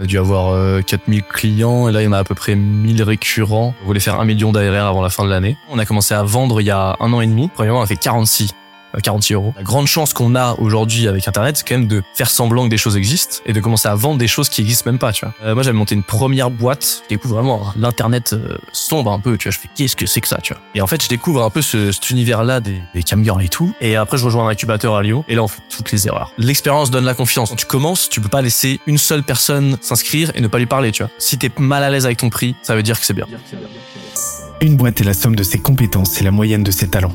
On a dû avoir euh, 4000 clients et là il y en a à peu près 1000 récurrents. On voulait faire un million d'ARR avant la fin de l'année. On a commencé à vendre il y a un an et demi. Premièrement, on a fait 46 euh, 46 euros. La grande chance qu'on a aujourd'hui avec Internet, c'est quand même de faire semblant que des choses existent et de commencer à vendre des choses qui existent même pas, tu vois. Euh, moi, j'avais monté une première boîte. Je découvre vraiment l'Internet euh, sombre un peu, tu vois. Je fais, qu'est-ce que c'est que ça, tu vois. Et en fait, je découvre un peu ce, cet univers-là des, des camgirls et tout. Et après, je rejoins un incubateur à Lyon et là, on fait toutes les erreurs. L'expérience donne la confiance. Quand tu commences, tu peux pas laisser une seule personne s'inscrire et ne pas lui parler, tu vois. Si t'es mal à l'aise avec ton prix, ça veut dire que c'est bien. Une boîte est la somme de ses compétences et la moyenne de ses talents.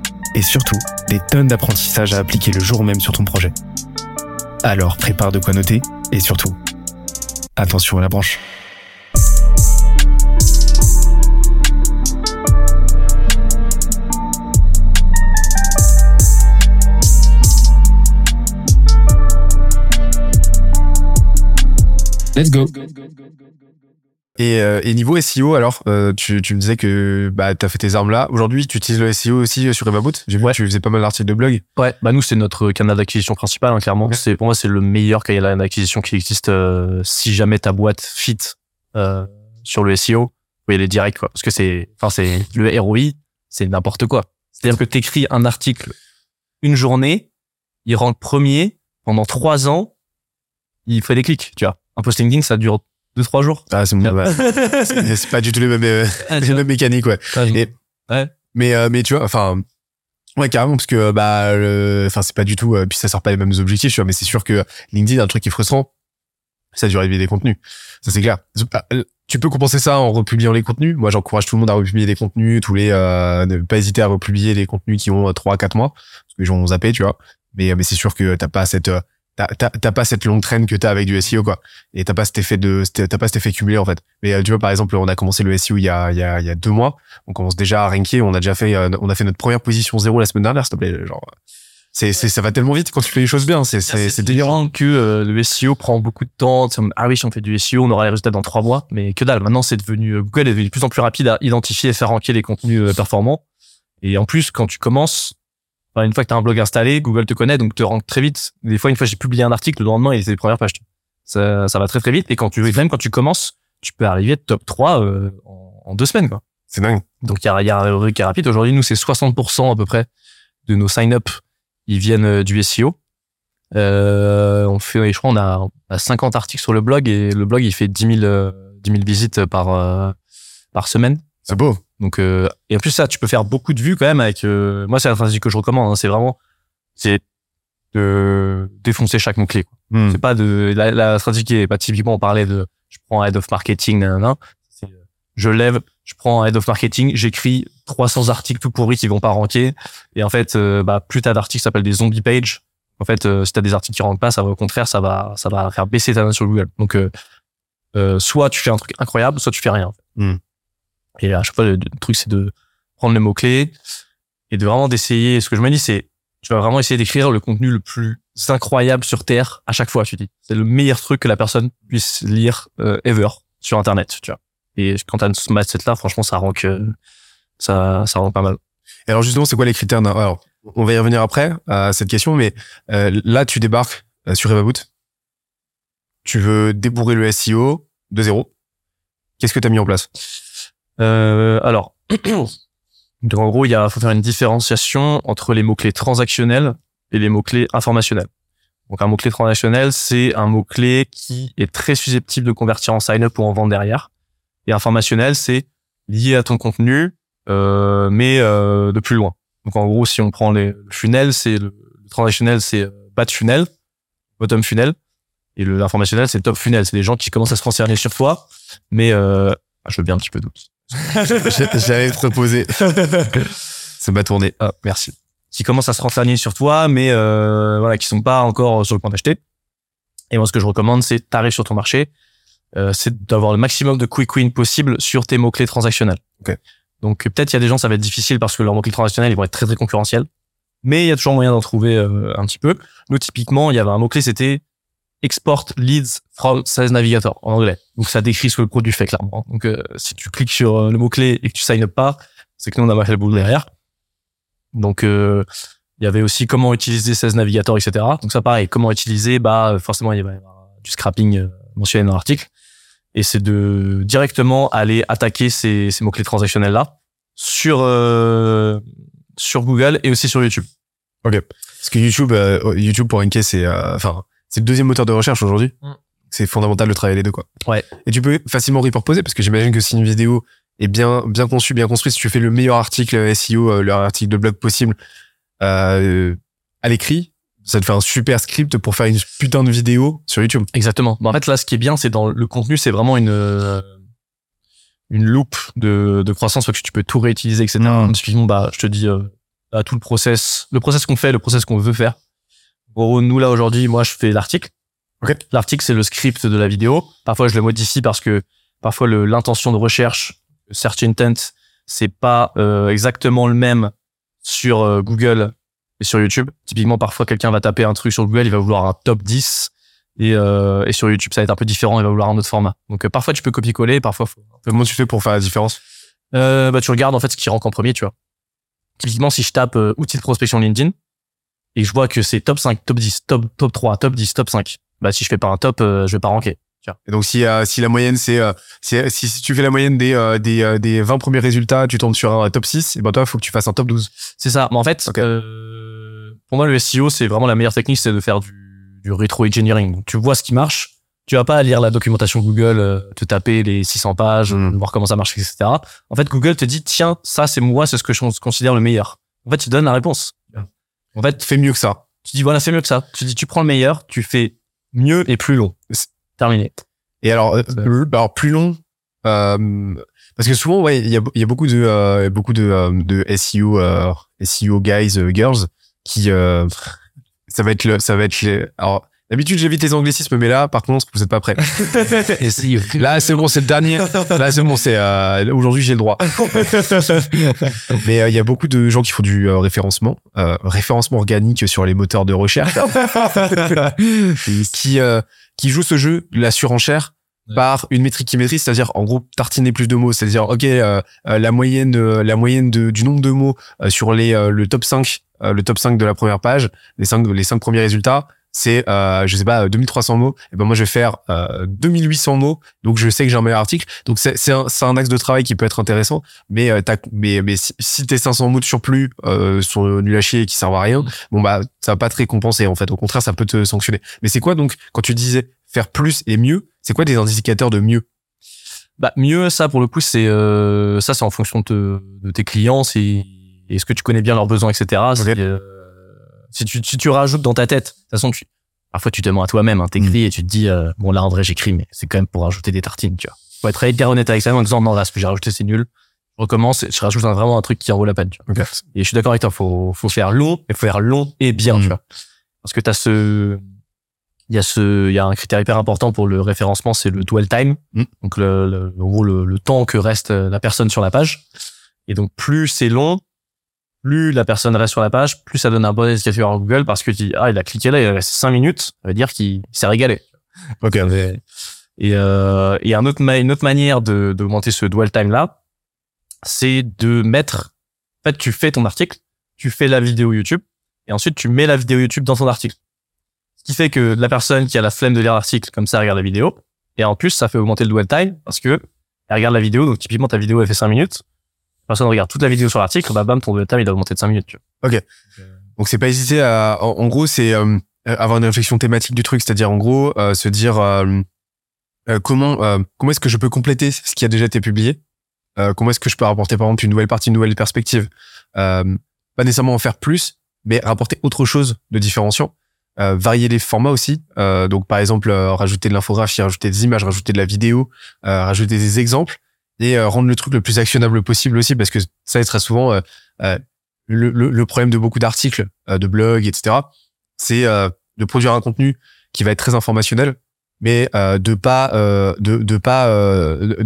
et surtout, des tonnes d'apprentissages à appliquer le jour même sur ton projet. Alors prépare de quoi noter, et surtout, attention à la branche. Let's go. Et, euh, et niveau SEO, alors, euh, tu, tu me disais que bah, tu as fait tes armes là. Aujourd'hui, tu utilises le SEO aussi euh, sur Evaboot. J'ai vu Ouais. que tu faisais pas mal d'articles de blog. Ouais, bah nous c'est notre canal d'acquisition principal, hein, clairement. C'est pour moi c'est le meilleur canal d'acquisition qui existe. euh, si jamais ta boîte fit euh, sur le SEO, y aller direct quoi, parce que c'est, enfin c'est le ROI, c'est n'importe quoi. C'est-à-dire que t'écris un article une journée, il rentre premier pendant trois ans, il fait des clics, tu vois. Un post LinkedIn ça dure deux trois jours. Ah, c'est bon, ouais. c'est c'est pas du tout les mêmes, euh, les mêmes mécaniques, ouais. Et- Ouais. Mais, euh, mais tu vois, enfin, ouais, carrément, parce que, bah, enfin, c'est pas du tout, euh, puis ça sort pas les mêmes objectifs, tu vois, mais c'est sûr que LinkedIn, un truc qui est frustrant, ça dure des contenus. Ça, c'est clair. Euh, Tu peux compenser ça en republiant les contenus. Moi, j'encourage tout le monde à republier des contenus, tous les, euh, ne pas hésiter à republier des contenus qui ont 3 à 4 mois, parce que les gens vont zapper, tu vois. Mais, mais c'est sûr que t'as pas cette, euh, t'as, pas cette longue traîne que t'as avec du SEO, quoi. Et t'as pas cet effet de, t'as pas cet effet cumulé, en fait. Mais euh, tu vois, par exemple, on a commencé le SEO il y a, il y a, il y a deux mois. On commence déjà à ranker. On a déjà fait, euh, on a fait notre première position zéro la semaine dernière, s'il te plaît. Genre, c'est, c'est, ça va tellement vite quand tu fais les choses bien. C'est, c'est, c'est délirant. que euh, le SEO prend beaucoup de temps. Ah oui, si on fait du SEO, on aura les résultats dans trois mois. Mais que dalle. Maintenant, c'est devenu Google est devenu de plus en plus rapide à identifier et faire ranker les contenus performants. Et en plus, quand tu commences, enfin, une fois que tu as un blog installé, Google te connaît, donc te rank très vite. Des fois, une fois j'ai publié un article, le lendemain, il était les premières pages. Ça, ça va très très vite. Et quand tu même quand tu commences, tu peux arriver top 3 euh, en, en deux semaines. Quoi. C'est dingue. Donc il y a, il y a un truc qui est rapide. Aujourd'hui, nous, c'est 60% à peu près de nos sign-up, ils viennent euh, du SEO. Euh, on fait, je crois, on a, on a 50 articles sur le blog et le blog, il fait 10 000, euh, 10 000 visites par, euh, par semaine. C'est beau. Donc, euh, et en plus, ça, tu peux faire beaucoup de vues quand même avec, euh, moi, c'est la stratégie que je recommande. hein. c'est vraiment, c'est de défoncer chaque mot-clé. quoi. Hmm. C'est pas de, la, la stratégie qui est pas typiquement, on parlait de, je prends un head of marketing, nanana. Euh, je lève, je prends un head of marketing, j'écris 300 articles tout pourris qui vont pas ranker. Et en fait, euh, bah, plus t'as d'articles, ça s'appelle des zombie pages. En fait, euh, si t'as des articles qui rentrent pas, ça va au contraire, ça va, ça va faire baisser ta note sur Google. Donc, soit tu fais un truc incroyable, soit tu fais rien. en fait. Hmm. Et à chaque fois, le, le truc, c'est de prendre les mots-clés et de vraiment d'essayer. Ce que je me dis, c'est, tu vas vraiment essayer d'écrire le contenu le plus incroyable sur Terre à chaque fois, tu dis. C'est le meilleur truc que la personne puisse lire euh, ever sur Internet, tu vois. Et quand t'as ce mindset-là, franchement, ça rend que ça, ça rend pas mal. Et alors justement, c'est quoi les critères Alors, on va y revenir après à cette question, mais euh, là, tu débarques euh, sur Evaboot. Tu veux débourrer le SEO de zéro. Qu'est-ce que tu as mis en place? Euh, alors, donc en gros, il faut faire une différenciation entre les mots-clés transactionnels et les mots-clés informationnels. Donc un mot-clé transactionnel, c'est un mot-clé qui est très susceptible de convertir en sign-up ou en vente derrière. Et informationnel, c'est lié à ton contenu, euh, mais euh, de plus loin. Donc en gros, si on prend les, le funnel, c'est le, le transactionnel, c'est euh, bas funnel, bottom funnel, et le l'informationnel, c'est top funnel. C'est des gens qui commencent à se concerner sur toi, mais euh, je veux bien un petit peu d'autre. J'allais te proposer. Ça m'a tourné. Ah, merci. Qui commencent à se renseigner sur toi, mais euh, voilà, qui sont pas encore sur le point d'acheter. Et moi, ce que je recommande, c'est t'arrives sur ton marché, euh, c'est d'avoir le maximum de quick win possible sur tes mots clés transactionnels. Ok. Donc peut-être il y a des gens ça va être difficile parce que leurs mots clés transactionnels ils vont être très très concurrentiels, mais il y a toujours moyen d'en trouver euh, un petit peu. Nous typiquement il y avait un mot clé c'était export leads from Sales Navigator en anglais. Donc ça décrit ce que le produit fait clairement. Donc euh, si tu cliques sur euh, le mot clé et que tu sign up pas, c'est que nous on a mal fait le boulot derrière. Donc euh, il y avait aussi comment utiliser Sales Navigator, etc. Donc ça pareil, comment utiliser, bah forcément il y avoir du scrapping euh, mentionné dans l'article. Et c'est de directement aller attaquer ces, ces mots-clés transactionnels là sur euh, sur Google et aussi sur YouTube. Parce que YouTube, YouTube pour Enke, c'est enfin c'est le deuxième moteur de recherche aujourd'hui. Mm. C'est fondamental de travailler les deux quoi. Ouais. Et tu peux facilement reposer parce que j'imagine que si une vidéo est bien bien conçue, bien construite, si tu fais le meilleur article SEO, euh, le article de blog possible euh, à l'écrit, ça te fait un super script pour faire une putain de vidéo sur YouTube. Exactement. Bah, en fait, là, ce qui est bien, c'est dans le contenu, c'est vraiment une euh, une loupe de, de croissance parce que tu peux tout réutiliser, etc. Mm. Typiquement, bah, je te dis euh, à tout le process, le process qu'on fait, le process qu'on veut faire. Gros, nous là aujourd'hui, moi, je fais l'article. Ok. L'article, c'est le script de la vidéo. Parfois, je le modifie parce que parfois l'intention de recherche, search intent, c'est pas euh, exactement le même sur euh, Google et sur YouTube. Typiquement, parfois, quelqu'un va taper un truc sur Google, il va vouloir un top 10. Et, euh, et sur YouTube, ça va être un peu différent, il va vouloir un autre format. Donc, euh, parfois, tu peux copier-coller, parfois, faut... Comment tu fais pour faire la différence Euh, bah, tu regardes, en fait, ce qui rank en premier, tu vois. Typiquement, si je tape euh, outils de prospection LinkedIn, et je vois que c'est top 5, top 10, top, top 3, top 10, top 5, bah, si je fais pas un top, euh, je vais pas ranker. Et donc si euh, si la moyenne c'est euh, si, si tu fais la moyenne des euh, des euh, des 20 premiers résultats, tu tombes sur un top 6, et ben toi faut que tu fasses un top 12. C'est ça. Mais en fait, Ok. euh, pour moi, le SEO, c'est vraiment la meilleure technique, c'est de faire du, du rétro-engineering. Donc, Tu vois ce qui marche. Tu vas pas lire la documentation Google, euh, te taper les 600 pages, Mm. voir comment ça marche, etc. En fait, Google te dit, tiens, ça, c'est moi, c'est ce que je considère le meilleur. En fait, tu donnes la réponse. En fait, Fais mieux que ça. tu dis, voilà, fais mieux que ça. Tu dis, tu prends le meilleur, tu fais mieux et plus long. Terminé. Et alors euh, euh, alors plus long euh, parce que souvent ouais, il y a il y a beaucoup de euh, beaucoup de euh, de SEO euh, SEO guys girls qui euh, ça va être le ça va être les, alors D'habitude, j'évite les anglicismes, mais là, par contre, vous êtes pas prêts. Là, c'est bon, c'est le dernier. Là, c'est bon, c'est euh, aujourd'hui, j'ai le droit. Mais euh, il y a beaucoup de gens qui font du euh, référencement, euh, référencement organique sur les moteurs de recherche, qui euh, qui jouent ce jeu de la surenchère par une métrique qui maîtrise, c'est-à-dire en gros tartiner plus de mots, c'est-à-dire ok euh, euh, la moyenne euh, la moyenne de, du nombre de mots euh, sur les euh, le top 5 euh, le top 5 de la première page, les cinq les cinq premiers résultats, c'est euh, je sais pas 2300 mots. Et ben moi je vais faire euh, 2800 mots. Donc je sais que j'ai un meilleur article. Donc c'est c'est un, c'est un axe de travail qui peut être intéressant. Mais euh, t'as- mais mais si, si tes 500 mots de surplus euh, sont nul à chier et qui servent à rien bon bah ça va pas te récompenser en fait. Au contraire ça peut te sanctionner. Mais c'est quoi donc quand tu disais faire plus et mieux c'est quoi des indicateurs de mieux? Bah mieux ça pour le coup c'est euh, ça c'est en fonction de, te- de tes clients c'est est-ce que tu connais bien leurs besoins etc. Si, euh, si tu si tu rajoutes dans ta tête de toute façon tu parfois tu te mens à toi-même hein, Mm. t'écris et tu te dis euh, bon là André j'écris mais c'est quand même pour rajouter des tartines tu vois. Faut être hyper honnête avec ça en disant non là ce que j'ai rajouté c'est nul. Je recommence et je rajoute un- vraiment un truc qui en vaut la peine tu vois. Et je suis d'accord avec toi faut faut faire long mais faut faire long et bien Mm. tu vois. Parce que t'as ce il y a ce il y a un critère hyper important pour le référencement c'est le dwell time Mm. donc le, le en gros le, le temps que reste la personne sur la page et donc plus c'est long plus la personne reste sur la page plus ça donne un bon indicateur à Google parce que tu dis ah il a cliqué là il reste 5 minutes ça veut dire qu'il s'est régalé. Ok et euh, et un autre une autre manière de d'augmenter ce dwell time là c'est de mettre en fait tu fais ton article tu fais la vidéo YouTube et ensuite tu mets la vidéo YouTube dans ton article. Ce qui fait que la personne qui a la flemme de lire l'article comme ça elle regarde la vidéo et en plus ça fait augmenter le dwell time parce que elle regarde la vidéo donc typiquement ta vidéo elle fait 5 minutes personne regarde toute la vidéo sur l'article bah bam ton dwell time il a augmenté de 5 minutes tu vois. Donc c'est pas hésiter à, en, en gros, c'est euh, avoir une réflexion thématique du truc, c'est-à-dire en gros euh, se dire euh, euh, comment euh, comment est-ce que je peux compléter ce qui a déjà été publié, euh, comment est-ce que je peux rapporter par exemple une nouvelle partie, une nouvelle perspective, euh, pas nécessairement en faire plus, mais rapporter autre chose de différenciant, euh, varier les formats aussi, euh, donc par exemple euh, rajouter de l'infographie, rajouter des images, rajouter de la vidéo, euh, rajouter des exemples et euh, rendre le truc le plus actionnable possible aussi parce que ça est très souvent euh, euh, le, le, le problème de beaucoup d'articles, de blogs, etc., c'est de produire un contenu qui va être très informationnel, mais de pas de de pas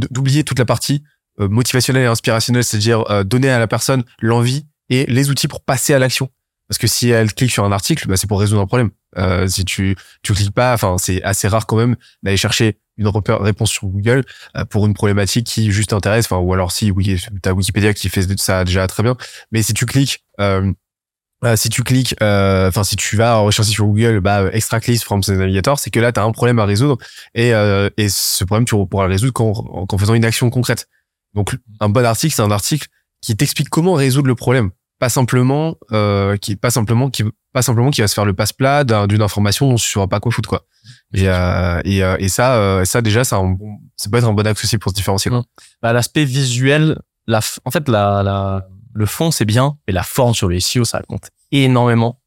d'oublier toute la partie motivationnelle et inspirationnelle, c'est-à-dire donner à la personne l'envie et les outils pour passer à l'action. Parce que si elle clique sur un article, bah, c'est pour résoudre un problème. Euh, si tu tu cliques pas, enfin c'est assez rare quand même d'aller chercher une réponse sur Google euh, pour une problématique qui juste intéresse. Enfin ou alors si oui, t'as Wikipédia qui fait ça déjà très bien. Mais si tu cliques euh, euh, si tu cliques, euh, enfin si tu vas rechercher sur Google, bah extract list from navigator, c'est que là tu as un problème à résoudre et euh, et ce problème tu pourras le résoudre qu'en qu'en faisant une action concrète. Donc un bon article, c'est un article qui t'explique comment résoudre le problème, pas simplement qui pas simplement qui pas simplement qui va se faire le passe-plat d'un- d'une information dont tu sauras pas quoi foutre quoi. Et euh, et, euh, et ça euh, ça déjà bon, ça peut être un bon axe aussi pour se différencier. quoi. Bah, l'aspect visuel, la, en fait, la, la, le fond, c'est bien, mais la forme sur les SEO, ça compte énormément.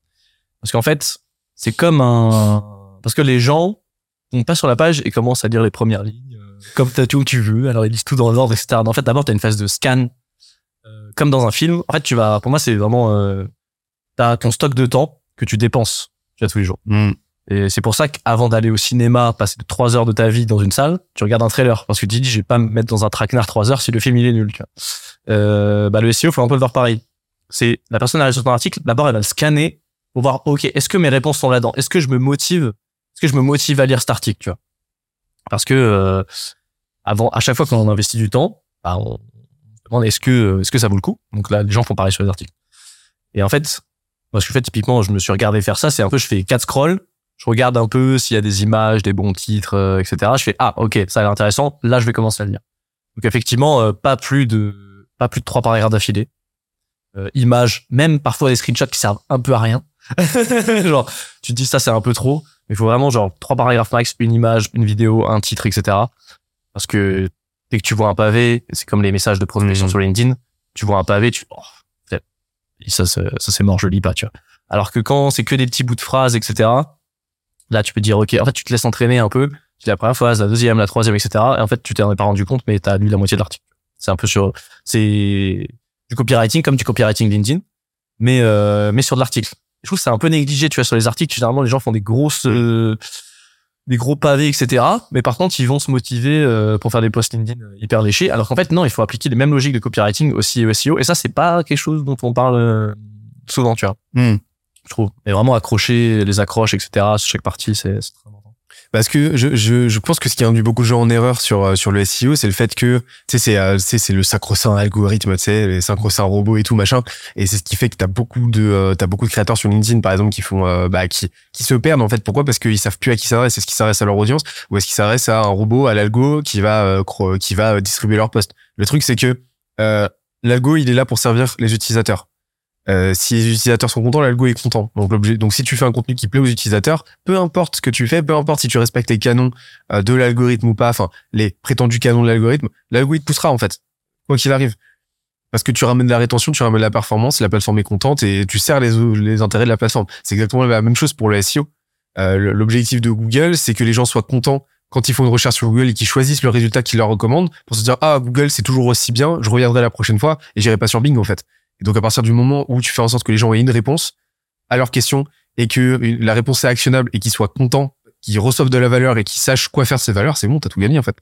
Parce qu'en fait, c'est comme un, parce que les gens vont pas sur la page et commencent à lire les premières lignes, euh, comme t'as tout où tu veux, alors ils lisent tout dans l'ordre, etc. En fait, d'abord, t'as une phase de scan, euh, comme dans un film. En fait, tu vas, pour moi, c'est vraiment, euh, t'as ton stock de temps que tu dépenses, tu vois, tous les jours. Et c'est pour ça qu'avant d'aller au cinéma, passer trois heures de ta vie dans une salle, tu regardes un trailer. Parce que tu te dis, je vais pas me mettre dans un traquenard trois heures si le film il est nul. Tu vois. Euh, bah, le SEO, faut un peu le voir pareil. C'est la personne arrive sur ton article, d'abord elle va le scanner pour voir, ok, est-ce que mes réponses sont là-dedans? Est-ce que je me motive? Est-ce que je me motive à lire cet article Tu vois? Parce que euh, avant, à chaque fois qu'on investit du temps, bah, on demande est-ce que est-ce que ça vaut le coup? Donc là, les gens font pareil sur les articles. Et en fait, moi, ce que je fais typiquement, je me suis regardé faire ça, c'est un peu, je fais quatre scrolls je regarde un peu s'il y a des images, des bons titres, euh, etc. Je fais ah ok, ça a l'air intéressant. Là, je vais commencer à le lire. Donc effectivement, euh, pas plus de pas plus de trois paragraphes d'affilée. Euh, images, même parfois des screenshots qui servent un peu à rien. genre, tu te dis ça c'est un peu trop. Mais il faut vraiment genre trois paragraphes max, une image, une vidéo, un titre, etc. Parce que dès que tu vois un pavé, c'est comme les messages de prospection Mhm. sur LinkedIn, tu vois un pavé, tu oh, ça, ça c'est mort, je lis pas, tu vois. Alors que quand c'est que des petits bouts de phrases, etc. Là, tu peux dire, OK, en fait, tu te laisses entraîner un peu. C'est la première phrase, la deuxième, la troisième, etc. Et en fait, tu t'en es pas rendu compte, mais t'as lu la moitié de l'article. C'est un peu sur, c'est du copywriting comme du copywriting LinkedIn, mais, euh, mais sur de l'article. Je trouve que c'est un peu négligé, tu vois, sur les articles. Généralement, les gens font des grosses, euh, des gros pavés, etc. Mais par contre, ils vont se motiver euh, pour faire des posts LinkedIn euh, hyper léchés. Alors qu'en fait, non, il faut appliquer les mêmes logiques de copywriting aussi au SEO. Et ça, c'est pas quelque chose dont on parle euh, souvent, tu vois Hmm. Je trouve. Et vraiment accrocher les accroches, etc. sur chaque partie, c'est très important. Parce que je, je, je pense que ce qui induit beaucoup de gens en erreur sur, euh, sur le SEO, c'est le fait que, tu sais, c'est, euh, c'est, le sacro-saint algorithme, tu sais, les sacro-saint robots et tout, machin. Et c'est ce qui fait que t'as beaucoup de, euh, t'as beaucoup de créateurs sur LinkedIn, par exemple, qui font, bah, qui, qui se perdent, en fait. Pourquoi? Parce qu'ils savent plus à qui s'adresse. Est-ce qu'ils s'adressent à leur audience? Ou est-ce qu'ils s'adressent à un robot, à l'algo qui va, euh, qui va distribuer leur post? Le truc, c'est que, l'algo, il est là pour servir les utilisateurs. Euh, si les utilisateurs sont contents, l'algo est content. Donc donc si tu fais un contenu qui plaît aux utilisateurs, peu importe ce que tu fais, peu importe si tu respectes les canons euh, de l'algorithme ou pas, enfin les prétendus canons de l'algorithme, l'algo il te poussera en fait, quoi qu'il arrive. Parce que tu ramènes de la rétention, tu ramènes de la performance, la plateforme est contente et tu sers les, les intérêts de la plateforme. C'est exactement la même chose pour le SEO. Euh, L'objectif de Google, c'est que les gens soient contents quand ils font une recherche sur Google et qu'ils choisissent le résultat qu'ils leur recommandent pour se dire ah Google c'est toujours aussi bien, je reviendrai la prochaine fois et j'irai pas sur Bing en fait. Et donc à partir du moment où tu fais en sorte que les gens aient une réponse à leurs questions et que la réponse est actionnable et qu'ils soient contents, qu'ils reçoivent de la valeur et qu'ils sachent quoi faire de ces valeurs, c'est bon, t'as tout gagné en fait.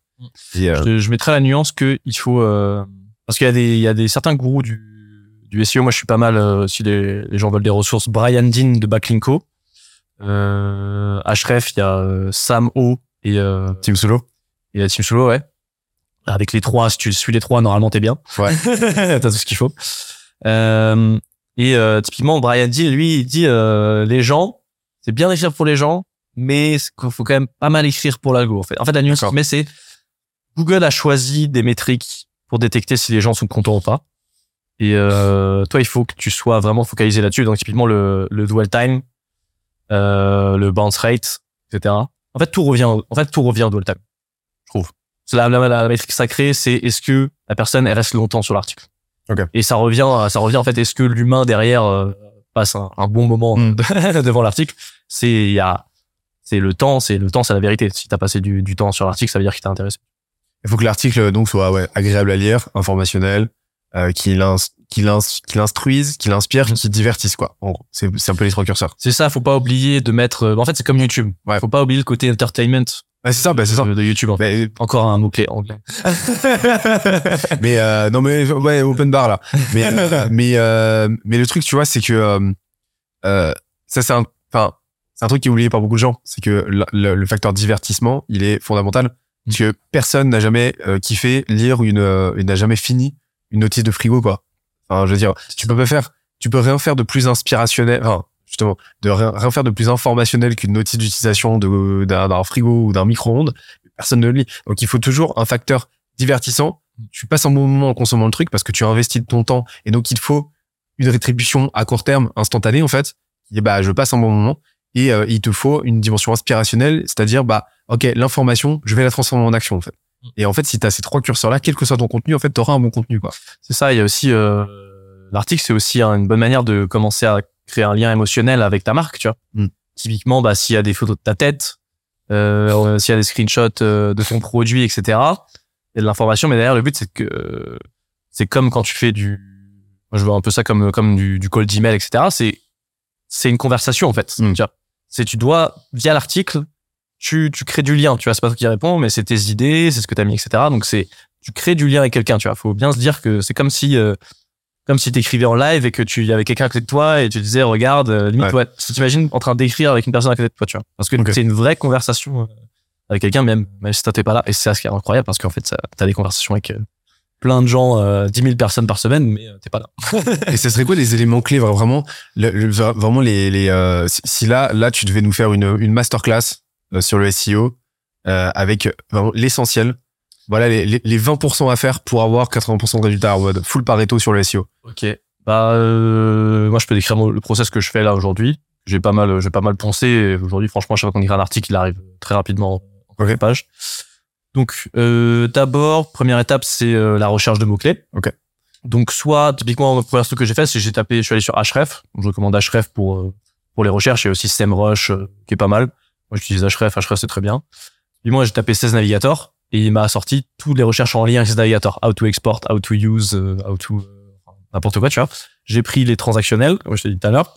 Et, euh, Je, je mettrais la nuance que il faut euh, parce qu'il y a des il y a des certains gourous du du SEO. Moi, je suis pas mal euh, si les, les gens veulent des ressources. Brian Dean de Backlinko, euh, Href, il y a euh, Sam O et euh, Team Solo. et Team Solo, ouais. Avec les trois, si tu suis les trois, normalement t'es bien. Ouais. T'as tout ce qu'il faut. Euh, et euh, typiquement, Brian Dean, lui, il dit euh, les gens, c'est bien d'écrire pour les gens, mais il faut quand même pas mal écrire pour l'algo. En fait, en fait, la nuance, D'accord. mais c'est Google a choisi des métriques pour détecter si les gens sont contents ou pas. Et euh, toi, il faut que tu sois vraiment focalisé là-dessus. Donc, typiquement, le, le dwell time, euh, le bounce rate, etc. En fait, tout revient, en fait, tout revient au dwell time. Je trouve. C'est la, la, la métrique sacrée, c'est est-ce que la personne, elle reste longtemps sur l'article. Ok. Et ça revient, à- ça revient, en fait, est-ce que l'humain derrière euh, passe un, un bon moment Mm. devant l'article? C'est, il y a, c'est le temps, c'est le temps, c'est la vérité. Si t'as passé du, du temps sur l'article, ça veut dire qu'il t'a intéressé. Il faut que l'article donc soit ouais, agréable à lire, informationnel, euh, qu'il qu'il ins qu'il instruise, qu'il inspire, qu'il divertisse quoi. En gros, c'est c'est un peu les trois curseurs. C'est ça, faut pas oublier de mettre. euh, En fait, c'est comme YouTube. Ouais. Faut pas oublier le côté entertainment Bah, c'est ça, bah, c'est ça. de, YouTube. En fait. Mais, Encore un mot clé anglais. mais euh, non mais ouais open bar là mais euh, mais euh, mais le truc tu vois c'est que euh, euh, ça c'est un enfin c'est un truc qui est oublié par beaucoup de gens c'est que le, le- le facteur divertissement il est fondamental parce que personne n'a jamais euh, kiffé lire une euh, n'a jamais fini une notice de frigo quoi enfin je veux dire tu peux pas faire tu peux rien faire de plus inspirationnel enfin justement de rien, rien faire de plus informationnel qu'une notice d'utilisation d'un frigo ou d'un micro-ondes personne ne le lit. Donc il faut toujours un facteur divertissant. Tu passes un bon moment en consommant le truc parce que tu as investi de ton temps et donc il te faut une rétribution à court terme instantanée en fait et bah je passe un bon moment et euh, il te faut une dimension inspirationnelle c'est-à-dire bah ok l'information je vais la transformer en action en fait. Et en fait si tu as ces trois curseurs là quel que soit ton contenu en fait tu auras un bon contenu quoi. C'est ça, il y a aussi euh, l'article, c'est aussi un- une bonne manière de commencer à créer un lien émotionnel avec ta marque, tu vois. Mm. Typiquement, bah s'il y a des photos de ta tête, euh, s'il y a des screenshots euh, de ton produit, etc. Il y a de l'information, mais derrière le but c'est que euh, c'est comme quand tu fais du, moi je vois un peu ça comme comme du, du cold email, etc. C'est c'est une conversation en fait. Mm. Tu vois, c'est tu dois via l'article, tu tu crées du lien. Tu vois, c'est pas toi qui réponds, mais c'est tes idées, c'est ce que t'as mis, etc. Donc c'est tu crées du lien avec quelqu'un, tu vois. Faut bien se dire que c'est comme si, euh, comme si t'écrivais en live et que tu y avait quelqu'un à côté de toi et tu disais, regarde, euh, limite, Ouais. ouais. si t'imagines en train d'écrire avec une personne à côté de toi, tu vois. Parce que c'est une vraie conversation euh, avec quelqu'un, même, même si t'es pas là. Et c'est ça ce qui est incroyable parce qu'en fait, t'as des conversations avec euh, plein de gens, euh, 10 000 personnes par semaine, mais t'es pas là. et ce serait quoi les éléments clés vraiment le- le- vraiment les les euh, si, là là tu devais nous faire une une masterclass sur le SEO euh, avec l'essentiel voilà les, les, les 20% à faire pour avoir 80% de résultats en mode full Pareto sur le SEO Ok. Bah, euh, moi, je peux décrire le process que je fais là aujourd'hui. J'ai pas mal, j'ai pas mal pensé. Aujourd'hui, franchement, chaque fois qu'on écrit un article, il arrive très rapidement en Ok. page. Donc, euh, d'abord, première étape, c'est euh, la recherche de mots-clés. Ok. Donc, soit, typiquement, le premier truc que j'ai fait, c'est j'ai tapé, je suis allé sur Href. Donc, je recommande Href pour, euh, pour les recherches. Il y a aussi SEMrush, euh, qui est pas mal. Moi, j'utilise Href. Href, c'est très bien. Puis moi, j'ai tapé 16 Navigator et il m'a sorti toutes les recherches en lien avec 16 Navigator. How to export, how to use, euh, how to, euh, n'importe quoi, tu vois. J'ai pris les transactionnels, comme je t'ai dit tout à l'heure.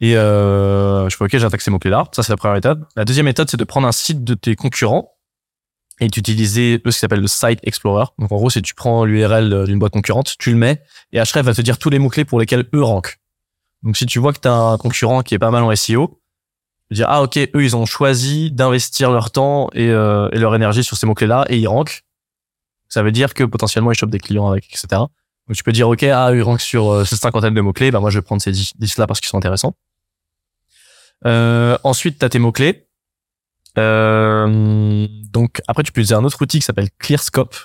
Et euh, je fais, OK, j'attaque ces mots-clés-là. Ça, c'est la première étape. La deuxième étape, c'est de prendre un site de tes concurrents et d'utiliser ce qui s'appelle le Site Explorer. Donc, en gros, c'est tu prends l'URL d'une boîte concurrente, tu le mets, et Href va te dire tous les mots-clés pour lesquels eux rankent. Donc, si tu vois que tu as un concurrent qui est pas mal en SEO, dire, ah, OK, eux, ils ont choisi d'investir leur temps et, euh, et leur énergie sur ces mots-clés-là, et ils rankent. Ça veut dire que potentiellement, ils chopent des clients avec, etc. Donc, tu peux dire, OK, ah, ils rankent sur euh, cette cinquantaine de mots-clés, bah, moi, je vais prendre ces 10-là parce qu'ils sont intéressants. Euh, ensuite, tu as tes mots-clés. Euh, donc après, tu peux utiliser un autre outil qui s'appelle ClearScope.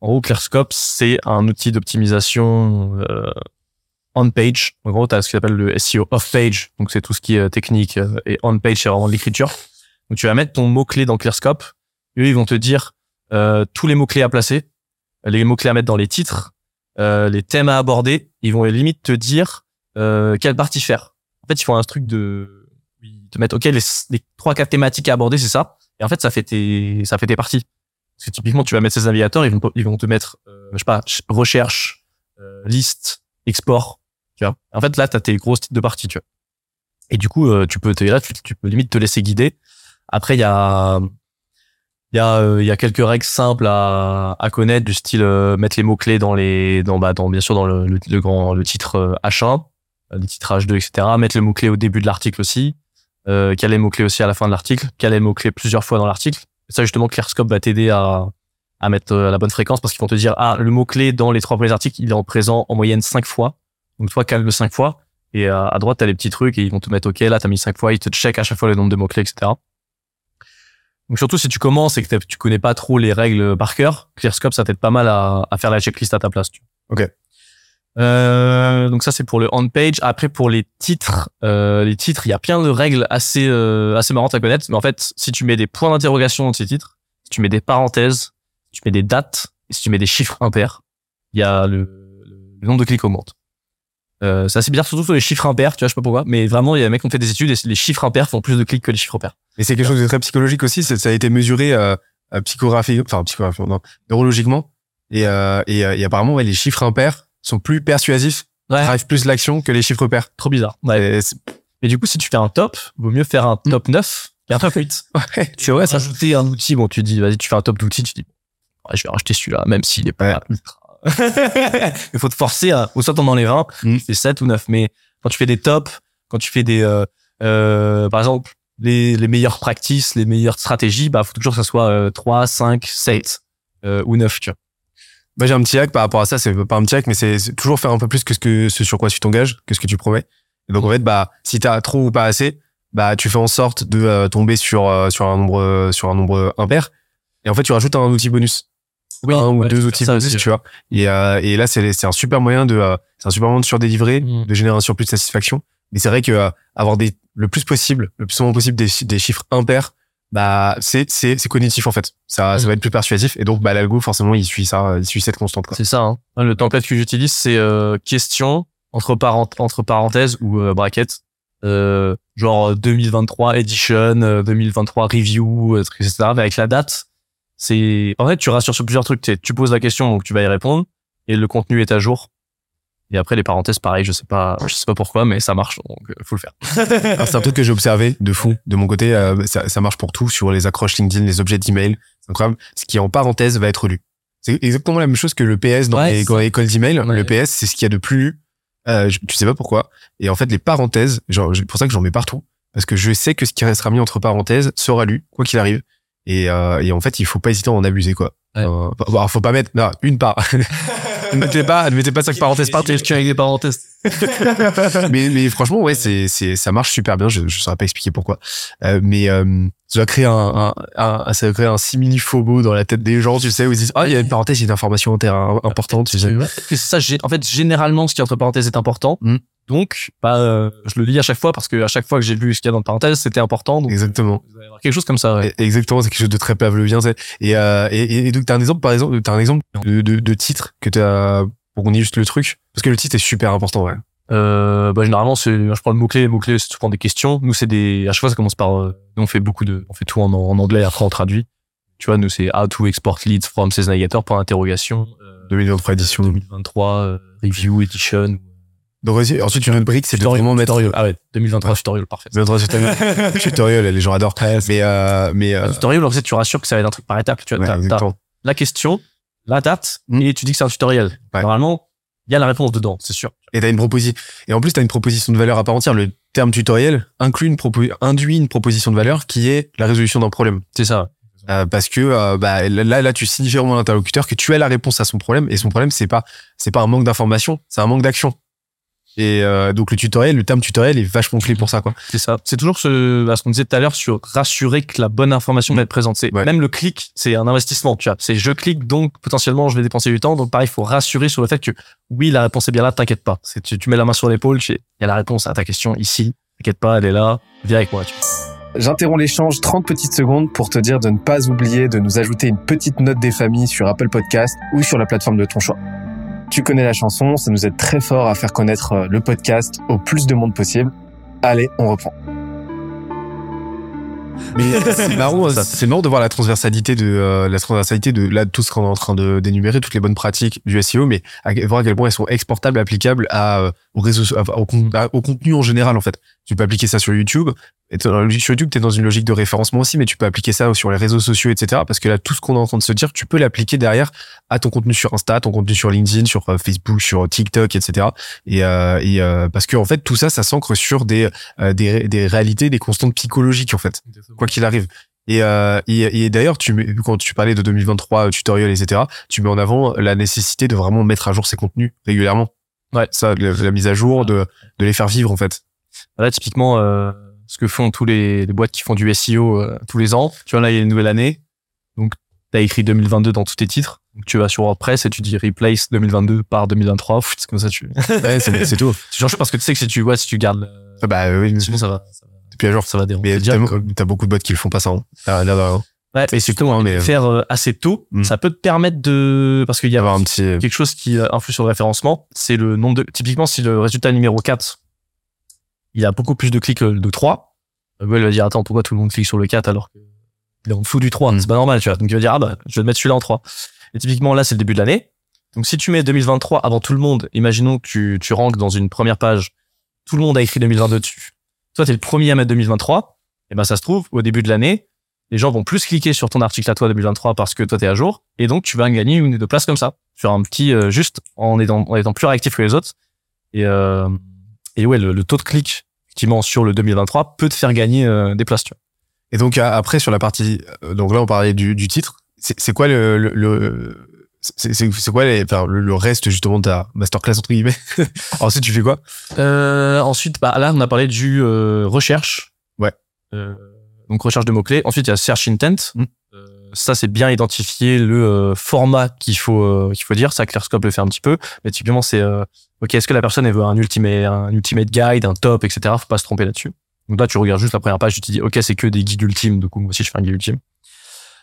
En gros, ClearScope, c'est un outil d'optimisation euh, on-page. En gros, tu as ce qu'on appelle le SEO off-page. Donc c'est tout ce qui est technique. euh, Et on-page, c'est vraiment l'écriture. Donc tu vas mettre ton mot-clé dans ClearScope. Eux, ils vont te dire euh, tous les mots-clés à placer, les mots-clés à mettre dans les titres, euh, les thèmes à aborder. Ils vont limite te dire euh, quelle partie faire. En fait, ils font un truc de te mettent ok les trois quatre thématiques à aborder c'est ça et en fait ça fait tes ça fait tes parties parce que typiquement tu vas mettre ces navigateurs ils vont ils vont te mettre euh, je sais pas ch- recherche euh, liste export tu vois. En fait là t'as tes grosses titres de parties tu vois. Et du coup euh, tu peux te là tu, tu peux limite te laisser guider. Après il y a il y a euh, il y a quelques règles simples à, à connaître du style euh, mettre les mots clés dans les dans bah dans bien sûr dans le, le, le grand le titre euh, H1 euh, les titres H2 etc mettre le mot clé au début de l'article aussi. Euh, caler les mots clés aussi à la fin de l'article. Caler les mots clés plusieurs fois dans l'article. Ça justement ClearScope va t'aider à à mettre euh, la bonne fréquence parce qu'ils vont te dire ah le mot clé dans les trois premiers articles il est en présent en moyenne cinq fois donc toi cale le cinq fois et euh, à droite t'as les petits trucs et ils vont te mettre ok là t'as mis cinq fois ils te check à chaque fois le nombre de mots clés etc donc surtout si tu commences et que tu connais pas trop les règles par cœur, ClearScope ça t'aide pas mal à, à faire la checklist à ta place. Tu. Ok. Euh, donc ça c'est pour le on-page. Après pour les titres, euh, les titres, il y a plein de règles assez euh, assez marrantes à connaître. Mais en fait, si tu mets des points d'interrogation dans ces titres, si tu mets des parenthèses, tu mets des dates, et si tu mets des chiffres impairs, il y a le, le nombre de clics augmente. Euh, c'est assez bizarre, surtout sur les chiffres impairs, tu vois, je sais pas pourquoi, mais vraiment, il y a des mecs qui ont fait des études et les chiffres impairs font plus de clics que les chiffres pairs. et c'est quelque chose de très psychologique aussi ça a été mesuré euh, euh, psychographique enfin psychographique non neurologiquement et euh, et, euh, et apparemment ouais, les chiffres impairs sont plus persuasifs Ouais. drive plus l'action que les chiffres pairs Trop bizarre. Ouais. Et Mais du coup, si tu fais un top, vaut mieux faire un top 9 Il y a un vite. Ouais, c'est vrai, ça. Rajouter un outil, bon, tu dis, vas-y, tu fais un top d'outils, tu dis, ouais, je vais racheter celui-là, même s'il est pas ultra. Il faut te forcer à, ou soit t'en enlèves un, Mm. tu fais 7 ou 9. Mais quand tu fais des tops, quand tu fais des, euh, euh, par exemple, les, les meilleures practices, les meilleures stratégies, bah, faut toujours que ça soit euh, 3, 5, 7, euh, ou 9, tu vois. Moi, j'ai un petit hack par rapport à ça. C'est pas un petit hack, mais c'est c'est toujours faire un peu plus que ce que ce sur quoi tu t'engages, que ce que tu promets. Et donc, en fait, bah, si t'as trop ou pas assez, bah, tu fais en sorte de euh, tomber sur euh, sur un nombre sur un nombre impair. Et en fait, tu rajoutes un outil bonus, Oui, un ou ouais, deux outils aussi, tu vois. Et euh, et là, c'est un super moyen de euh, c'est un super moyen de surdélivrer, Mm. de générer un surplus de satisfaction. Mais c'est vrai que euh, avoir des le plus possible, le plus souvent possible des chi- des chiffres impairs, bah c'est c'est c'est cognitif en fait. Ça ça Mm. va être plus persuasif et donc bah l'algo forcément il suit ça, il suit cette constante. C'est ça. Hein. Le template que j'utilise, c'est euh, question entre, parent- entre parenthèses ou euh, brackets. Euh, genre 2023 edition, euh, 2023 review, etc. Mais avec la date, c'est en fait tu rassures sur plusieurs trucs. Tu sais, Tu poses la question, donc tu vas y répondre, et le contenu est à jour. Et après les parenthèses, pareil, je sais pas, je sais pas pourquoi, mais ça marche, donc euh, faut le faire. C'est un truc que j'ai observé de fou de mon côté. euh, ça, ça marche pour tout sur les accroches LinkedIn, les objets d'email. C'est incroyable. Ce qui est en parenthèse va être lu. C'est exactement la même chose que le PS dans, Ouais, les, écoles d'email. Ouais. Le PS, c'est ce qu'il y a de plus lu. Euh, je- tu sais pas pourquoi. Et en fait, les parenthèses, genre, c'est pour ça que j'en mets partout. Parce que je sais que ce qui restera mis entre parenthèses sera lu, quoi qu'il arrive. Et, euh, et en fait, il faut pas hésiter à en abuser, quoi. Ouais. Euh, bon, faut pas mettre, non, une part. ne mettez pas, ne mettez pas cinq parenthèses par avec des parenthèses. mais, mais franchement, ouais, c'est, c'est, ça marche super bien. Je, je saurais pas expliquer pourquoi. Euh, mais euh, ça va créer un, un, un- ça va créer un simili phobo dans la tête des gens, tu sais, où ils disent ah il y a une parenthèse, il y a une information importante. Tu sais. Ça, en fait, généralement, ce qui est entre parenthèses est important. Mm. Donc, bah, euh, je le lis à chaque fois parce que à chaque fois que j'ai lu ce qu'il y a dans le parenthèse, c'était important. Donc, Exactement. vous allez avoir quelque chose comme ça. Ouais. Et- Exactement, c'est quelque chose de très pavlovien. tu sais. Et, euh, et, et donc t'as un exemple, par exemple, t'as un exemple de, de, de titre que t'as pour qu'on illustre le truc, parce que le titre est super important. Ouais. Euh, bah, généralement, c'est, je prends le mot-clé. Le mot-clé, c'est prends des questions. Nous, c'est des, à chaque fois, ça commence par, euh, nous, on fait beaucoup de, on fait tout en, en anglais, après, on traduit. Tu vois, nous, c'est how to export leads from Sales Navigator, point d'interrogation. Euh, 2023 édition. 2023, euh, review, edition. Donc aussi- ensuite une autre brique, c'est de vraiment mettre tutorial. Ah ouais, 2023 tutorial, parfait. 2023 tutorial, tutorial, les gens adorent. Mais euh, mais euh, tutorial, en fait, tu rassures que ça va être un truc par étape. Tu vois, ouais, la question, la date, Mm. et tu dis que c'est un tutoriel. Ouais. Normalement, il y a la réponse dedans, c'est sûr. Et t'as une proposition. Et en plus, t'as une proposition de valeur à part entière. Le terme tutoriel inclut une propo- induit une proposition de valeur qui est la résolution d'un problème. C'est ça. Euh, parce que euh, bah, là, là, tu signifies à l'interlocuteur que tu as la réponse à son problème. Et son problème, c'est pas, c'est pas un manque d'information, c'est un manque d'action. Et euh, donc le tutoriel, le terme tutoriel est vachement clé pour ça, quoi. C'est ça. C'est toujours ce, bah, ce qu'on disait tout à l'heure sur rassurer que la bonne information va être présente. C'est Ouais. même le clic, c'est un investissement. Tu vois, c'est je clique donc potentiellement je vais dépenser du temps. Donc pareil, il faut rassurer sur le fait que oui, la réponse est bien là. T'inquiète pas. C'est tu, tu mets la main sur l'épaule. tu sais, Il y a la réponse à ta question ici. T'inquiète pas, elle est là. Viens avec moi. Tu vois. J'interromps l'échange 30 petites secondes pour te dire de ne pas oublier de nous ajouter une petite note des familles sur Apple Podcast ou sur la plateforme de ton choix. Tu connais la chanson, ça nous aide très fort à faire connaître euh, le podcast au plus de monde possible. Allez, on reprend. Mais c'est marrant, c'est marrant de voir la transversalité de euh, la transversalité de là de tout ce qu'on est en train de d'énumérer, toutes les bonnes pratiques du SEO, mais à, voir à quel point elles sont exportables, applicables à euh, au réseau, à- au, con- à- au contenu en général en fait. Tu peux appliquer ça sur YouTube. Et sur YouTube, t'es dans une logique de référencement aussi, mais tu peux appliquer ça sur les réseaux sociaux, etc. Parce que là, tout ce qu'on est en train de se dire, tu peux l'appliquer derrière à ton contenu sur Insta, ton contenu sur LinkedIn, sur euh, Facebook, sur TikTok, etc. Et, euh, et euh, parce que en fait, tout ça, ça s'ancre sur des euh, des, ré- des réalités, des constantes psychologiques en fait quoi qu'il arrive. Et, euh, et, et d'ailleurs, tu mets- quand tu parlais de 2023 euh, tutoriel, etc., tu mets en avant la nécessité de vraiment mettre à jour ces contenus régulièrement. Ouais. Ça, la, la mise à jour, de, de les faire vivre en fait. Là, typiquement, euh, ce que font tous les, les boîtes qui font du SEO euh, tous les ans. Tu vois, là, il y a une nouvelle année. Donc, tu as écrit 2022 dans tous tes titres. Donc, tu vas sur WordPress et tu dis replace 2022 par 2023. Pff, C'est comme ça, tu, Ouais, c'est tout. tu changes parce que tu sais que si tu, ouais, si tu gardes, le- Ah Bah oui, sinon ça va, ça va, depuis à jour. ça va déranger. Mais t'as beaucoup de bots qui le font pas ça. Hein. Ah, là, là, là. Ouais, Et c'est tout, hein, mais faire euh, assez tôt, Mm. ça peut te permettre de, parce qu'il y a un petit. quelque chose qui euh, influe sur le référencement, c'est le nombre de, typiquement, si le résultat numéro 4, il a beaucoup plus de clics que le de 3, euh, Google va dire, attends, pourquoi tout le monde clique sur le 4 alors que il est en dessous du 3? Mm. C'est pas normal, tu vois. Donc il va dire, ah bah, je vais mettre celui-là en 3. Et typiquement, là, c'est le début de l'année. Donc si tu mets 2023 avant tout le monde, imaginons que tu, tu ranks dans une première page, tout le monde a écrit 2022 dessus. Toi, t'es le premier à mettre 2023. Et ben ça se trouve au début de l'année, les gens vont plus cliquer sur ton article à toi 2023 parce que toi t'es à jour, et donc tu vas gagner une ou deux places comme ça sur un petit euh, juste en étant en étant plus réactif que les autres. Et euh, et ouais, le, le taux de clic effectivement sur le 2023 peut te faire gagner euh, des places. Tu vois. Et donc a- après sur la partie, euh, donc là on parlait du, du titre. C'est c'est quoi le, le, le- c'est c'est c'est quoi les, enfin, le, le reste justement de ta masterclass entre guillemets? Ensuite tu fais quoi? Euh, ensuite, bah, là, on a parlé du euh, recherche. Ouais. Euh, donc recherche de mots clés. Ensuite, il y a search intent. Mm. Euh, ça, c'est bien identifier le euh, format qu'il faut euh, qu'il faut dire. Ça, ClearScope le fait un petit peu. Mais typiquement, c'est euh, ok. Est-ce que la personne elle veut un ultimate un ultimate guide, un top, etc. Faut pas se tromper là-dessus. Donc là, tu regardes juste la première page, tu te dis ok, c'est que des guides ultimes. Du coup, moi aussi, je fais un guide ultime.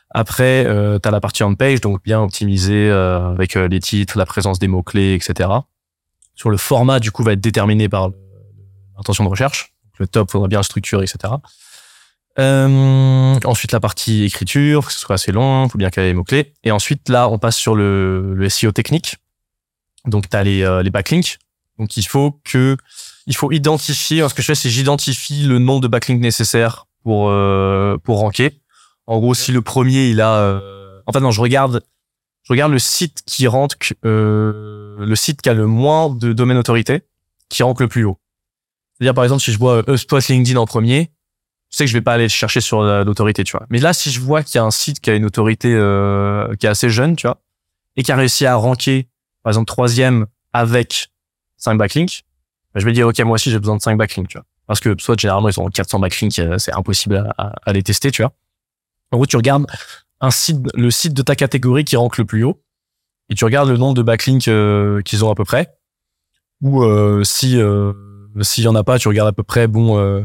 Après, euh, tu as la partie on page, donc bien optimisé euh, avec euh, les titres, la présence des mots clés, etc. Sur le format, du coup, va être déterminé par le- l'intention de recherche. Le top faudra bien structurer, etc. Euh, ensuite, la partie écriture, que ce soit assez long, faut bien qu'il y ait les mots-clés. Et ensuite, là, on passe sur le, le SEO technique. Donc, tu as les, euh, les backlinks. Donc, il faut que, il faut identifier, ce que je fais, c'est j'identifie le nombre de backlinks nécessaires pour, euh, pour ranker. En gros, si le premier, il a, euh, en fait, non, je regarde, je regarde le site qui rentre, euh, le site qui a le moins de domaine autorité, qui rank le plus haut. C'est-à-dire, par exemple, si je vois euh, HubSpot LinkedIn en premier, sais que je vais pas aller le chercher sur la- l'autorité, tu vois. Mais là, si je vois qu'il y a un site qui a une autorité euh, qui est assez jeune, tu vois, et qui a réussi à ranker, par exemple, troisième avec 5 backlinks, bah, je vais dire, OK, moi aussi, j'ai besoin de 5 backlinks, tu vois. Parce que soit généralement, ils ont 400 backlinks, euh, c'est impossible à, à- à les tester, tu vois. En gros, tu regardes un site, le site de ta catégorie qui rank le plus haut, et tu regardes le nombre de backlinks euh, qu'ils ont à peu près. Ou euh, si euh, s'il y en a pas, tu regardes à peu près, bon, euh,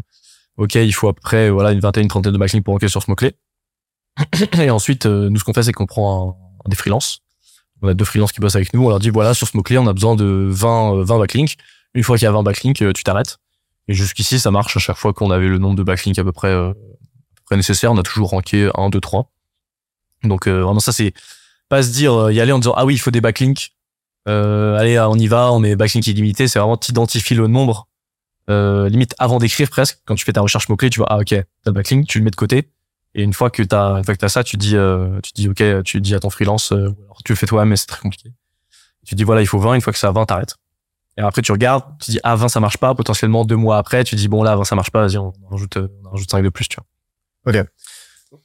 ok, il faut à peu près voilà une vingtaine, une trentaine de backlinks pour ranker sur ce mot clé. Et ensuite, euh, nous ce qu'on fait, c'est qu'on prend un, des freelances. On a deux freelances qui bossent avec nous. On leur dit voilà sur ce mot clé, on a besoin de 20 euh, 20 backlinks. Une fois qu'il y a 20 backlinks, euh, tu t'arrêtes. Et jusqu'ici, ça marche à chaque fois qu'on avait le nombre de backlinks à peu près, euh, à peu près nécessaire. On a toujours ranké 1, 2, 3. Donc euh, vraiment ça c'est pas se dire euh, y aller en disant ah oui il faut des backlinks euh, allez on y va on met backlink illimité c'est vraiment t'identifies le nombre euh, limite avant d'écrire presque quand tu fais ta recherche mot clé tu vois ah ok t'as le backlink tu le mets de côté et une fois que t'as une fois que t'as ça tu dis euh, tu dis ok tu dis à ton freelance euh, ou alors tu le fais toi mais c'est très compliqué tu dis voilà il faut 20 une fois que c'est à 20 t'arrêtes et après tu regardes tu dis ah 20 ça marche pas potentiellement deux mois après tu dis bon là 20 ça marche pas vas-y on en rajoute euh, on en rajoute 5 de plus tu vois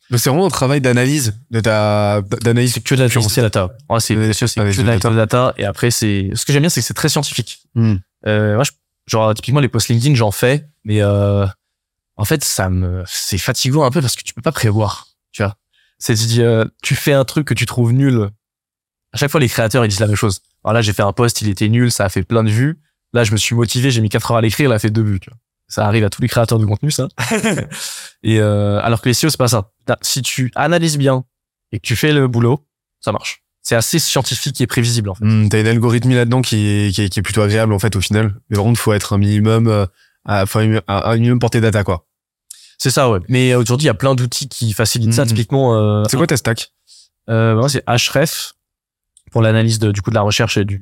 Donc c'est vraiment un travail d'analyse de ta d'analyse c'est que de la data. Ouais, c'est que de la data. Et après, c'est ce que j'aime bien, c'est que c'est très scientifique. Hmm. Euh, moi, je- genre typiquement les posts LinkedIn, j'en fais, mais euh, en fait, ça me c'est fatigant un peu parce que tu peux pas prévoir. Tu vois, c'est tu dis, euh, tu fais un truc que tu trouves nul. À chaque fois, les créateurs ils disent la même chose. Alors là, j'ai fait un post, il était nul, ça a fait plein de vues. Là, je me suis motivé, j'ai mis 4 heures à l'écrire, il a fait deux vues. Tu vois. Ça arrive à tous les créateurs de contenu, ça. et euh, alors que les SEO, c'est pas ça. Si tu analyses bien et que tu fais le boulot, ça marche. C'est assez scientifique et prévisible en fait. Hmm, T'as une algorithmie là-dedans qui est, qui, qui est plutôt agréable en fait au final. Mais par contre, faut être un minimum, euh, à, un, minimum portée data quoi. C'est ça, ouais. Mais euh, aujourd'hui, il y a plein d'outils qui facilitent ça. Mhm. Typiquement, euh, C'est quoi ta stack? Euh, moi, c'est Href pour l'analyse du coup de la recherche et du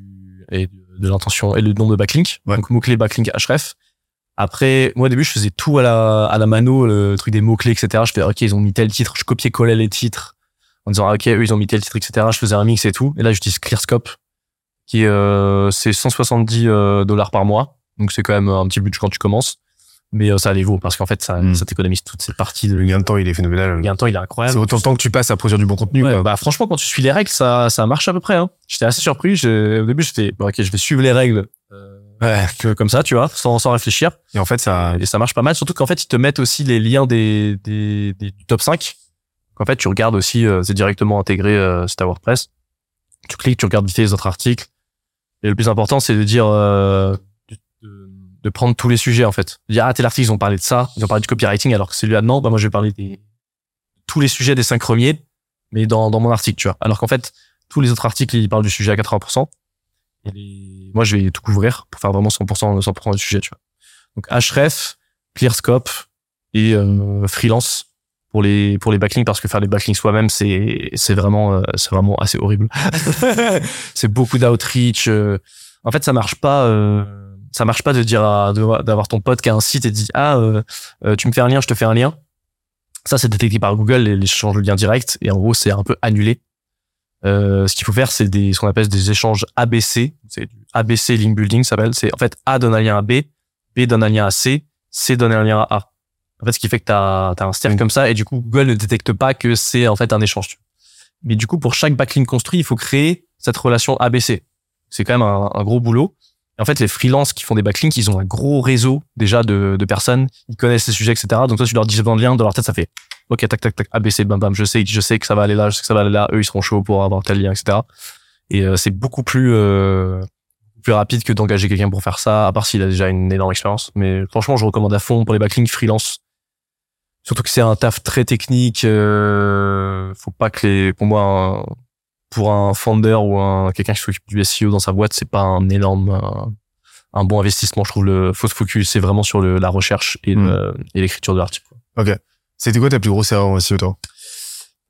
et de, l'intention et le nombre de backlinks. Ouais. Donc mots clés backlink Href. Après, moi au début, je faisais tout à la à la mano, le truc des mots clés, etc. Je fais ok, ils ont mis tel titre, je copiais collais les titres en disant ah, ok, eux ils ont mis tel titre, etc. Je faisais un mix et tout. Et là, j'utilise ClearScope qui euh, c'est 170 euh, dollars par mois. Donc c'est quand même un petit budget quand tu commences. Mais euh, ça les vaut parce qu'en fait, ça, Mhm. ça t'économise toute cette partie de Le gain de temps, il est phénoménal. le gain de temps, il est incroyable. C'est autant de temps que tu passes à produire du bon contenu. Ouais, quoi. bah franchement, quand tu suis les règles, ça, ça marche à peu près. Hein. J'étais assez surpris. Je- Au début, j'étais bon, ok, je vais suivre les règles euh, Ouais. que- comme ça, tu vois, sans, sans réfléchir. Et en fait, ça. Et ça marche pas mal. Surtout qu'en fait, ils te mettent aussi les liens des, des, des- du top 5. En fait, tu regardes aussi, euh, c'est directement intégré euh, c'est à WordPress. Tu cliques, tu regardes vite les autres articles. Et le plus important, c'est de dire euh, de- de prendre tous les sujets en fait. De dire ah tel article ils ont parlé de ça, ils ont parlé du copywriting, alors que celui-là non, bah moi je vais parler des tous les sujets des cinq premiers, mais dans, dans mon article, tu vois. Alors qu'en fait, tous les autres articles ils parlent du sujet à 80%. Et les- moi je vais tout couvrir pour faire vraiment 100% 100% du sujet, tu vois. Donc Href, ClearScope et euh, Freelance pour les pour les backlinks parce que faire les backlinks soi-même c'est c'est vraiment euh, c'est vraiment assez horrible. c'est beaucoup d'outreach. euh. En fait, ça marche pas. euh, ça marche pas de dire de- d'avoir ton pote qui a un site et dit ah euh, euh, tu me fais un lien, je te fais un lien. Ça, c'est détecté par Google, les échanges de liens directs, et en gros, c'est un peu annulé. Euh, ce qu'il faut faire, c'est des, ce qu'on appelle des échanges ABC. C'est du ABC link building, ça s'appelle. C'est en fait A donne un lien à B, B donne un lien à C, C donne un lien à A. En fait, ce qui fait que t'as as un stern comme ça, et du coup, Google ne détecte pas que c'est en fait un échange. Mais du coup, pour chaque backlink construit, il faut créer cette relation ABC. C'est quand même un, un gros boulot. Et en fait, les freelances qui font des backlinks, ils ont un gros réseau déjà de, de personnes. Ils connaissent ces sujets, etc. Donc toi, tu leur dis dans le lien, dans leur tête, ça fait OK, tac, tac, tac, ABC, bam, bam. Je sais, je sais que ça va aller là, je sais que ça va aller là. Eux, ils seront chauds pour avoir tel lien, etc. Et euh, c'est beaucoup plus euh, plus rapide que d'engager quelqu'un pour faire ça, à part s'il a déjà une énorme expérience. Mais franchement, je recommande à fond pour les backlinks freelance. Surtout que c'est un taf très technique. Euh, faut pas que les, pour moi, pour un founder ou un quelqu'un qui s'occupe du SEO dans sa boîte, c'est pas un énorme un, bon investissement. Je trouve le faut se focuser vraiment sur le, la recherche et, Mm. et l'écriture de l'article. Ok. C'était quoi ta plus grosse erreur en SEO, toi?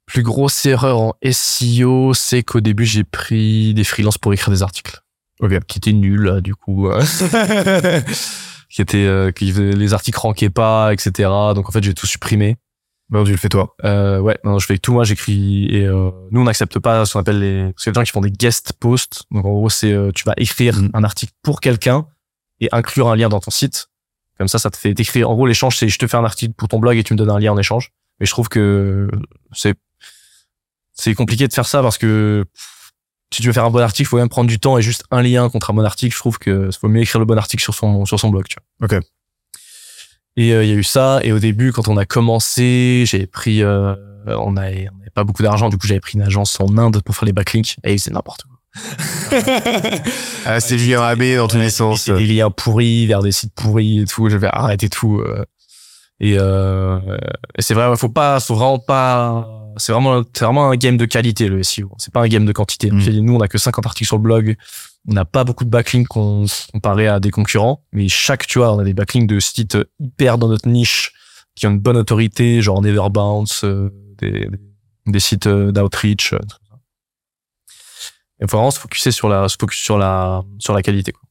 Plus grosse erreur en SEO, c'est qu'au début j'ai pris des freelances pour écrire des articles. Ok. Qui étaient nuls euh, du coup. euh, qui étaient euh, qui les articles ranquaient pas, etc. Donc en fait j'ai tout supprimé. Non, tu le fais toi. Euh, ouais, non, je fais tout moi, j'écris et euh, nous on n'accepte pas ce qu'on appelle les parce qu'il y a des gens qui font des guest posts. Donc en gros c'est euh, tu vas écrire Mhm. un article pour quelqu'un et inclure un lien dans ton site. Comme ça, ça te fait écrire. En gros, l'échange c'est je te fais un article pour ton blog et tu me donnes un lien en échange. Mais je trouve que c'est c'est compliqué de faire ça parce que pff, si tu veux faire un bon article, il faut même prendre du temps et juste un lien contre un bon article. Je trouve que faut mieux écrire le bon article sur son sur son blog. Tu vois. Ok. Et euh, il y a eu ça. Et au début, quand on a commencé, j'ai pris, euh, on avait, on avait pas beaucoup d'argent. Du coup, j'avais pris une agence en Inde pour faire les backlinks. Et c'est n'importe quoi. Ah, c'était du AB dans tous les sens. C'est des liens pourris vers des sites pourris et tout. J'avais arrêté tout. euh. Et, euh, et c'est vrai, faut pas, faut vraiment pas. C'est vraiment, c'est vraiment un game de qualité le SEO. C'est pas un game de quantité. Mm. Nous, on a que 50 articles sur le blog. On n'a pas beaucoup de backlinks comparé à des concurrents. Mais chaque, tu vois, on a des backlinks de sites hyper dans notre niche qui ont une bonne autorité, genre Neverbounce, euh, des, des sites euh, d'outreach. euh. Il faut vraiment se focuser sur la, se focus sur la, sur la qualité. Quoi.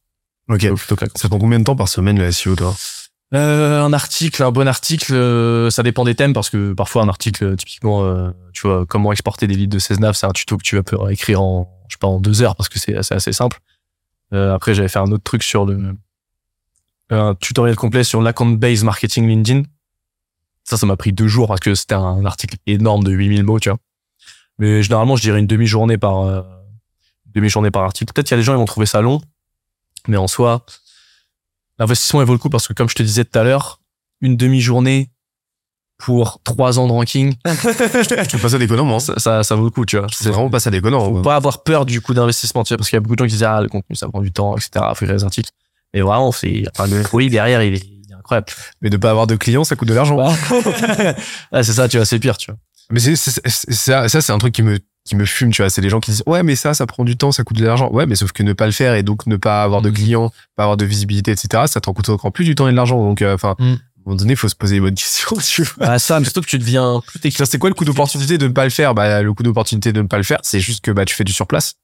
Ok. Plutôt que la Ça prend combien de temps par semaine le SEO, toi? Euh, un article, un bon article, euh, ça dépend des thèmes parce que parfois un article, euh, typiquement, euh, tu vois, comment exporter des leads de 16 nav, c'est un tuto que tu vas pouvoir écrire en, je sais pas, en deux heures parce que c'est assez, assez simple. Euh, après, j'avais fait un autre truc sur le, un tutoriel complet sur l'account-based marketing LinkedIn. Ça, ça m'a pris deux jours parce que c'était un article énorme de 8000 mots, tu vois. Mais généralement, je dirais une demi-journée par, euh, demi-journée par article. Peut-être qu'il y a des gens, ils vont trouver ça long. Mais en soi, l'investissement, il vaut le coup parce que comme je te disais tout à l'heure, une demi-journée pour trois ans de ranking, Je trouve pas ça déconnant, hein. ça, ça, ça vaut le coup, tu vois. C'est vraiment pas ça déconnant. faut pas avoir peur du coût d'investissement, tu vois, parce qu'il y a beaucoup de gens qui disent, ah, le contenu, ça prend du temps, etc. Faut écrire des articles. Mais vraiment, c'est, enfin, le fruit derrière, il est, il est incroyable. Mais de pas avoir de clients, ça coûte de l'argent. ah, c'est ça, tu vois, c'est pire, tu vois. Mais c'est, c'est- c'est- ça, ça c'est un truc qui me, qui me fume, tu vois. C'est les gens qui disent, ouais, mais ça, ça prend du temps, ça coûte de l'argent. Ouais, mais sauf que ne pas le faire et donc ne pas avoir de Mhm. clients, pas avoir de visibilité, etc., ça t'en coûte encore plus du temps et de l'argent. Donc, euh, enfin, Mhm. à un moment donné, il faut se poser les bonnes questions, tu vois. Ah, ça, mais surtout que tu deviens plus c'est quoi le coût d'opportunité de ne pas le faire? Bah, le coût d'opportunité de ne pas le faire, c'est juste que, bah, tu fais du surplace.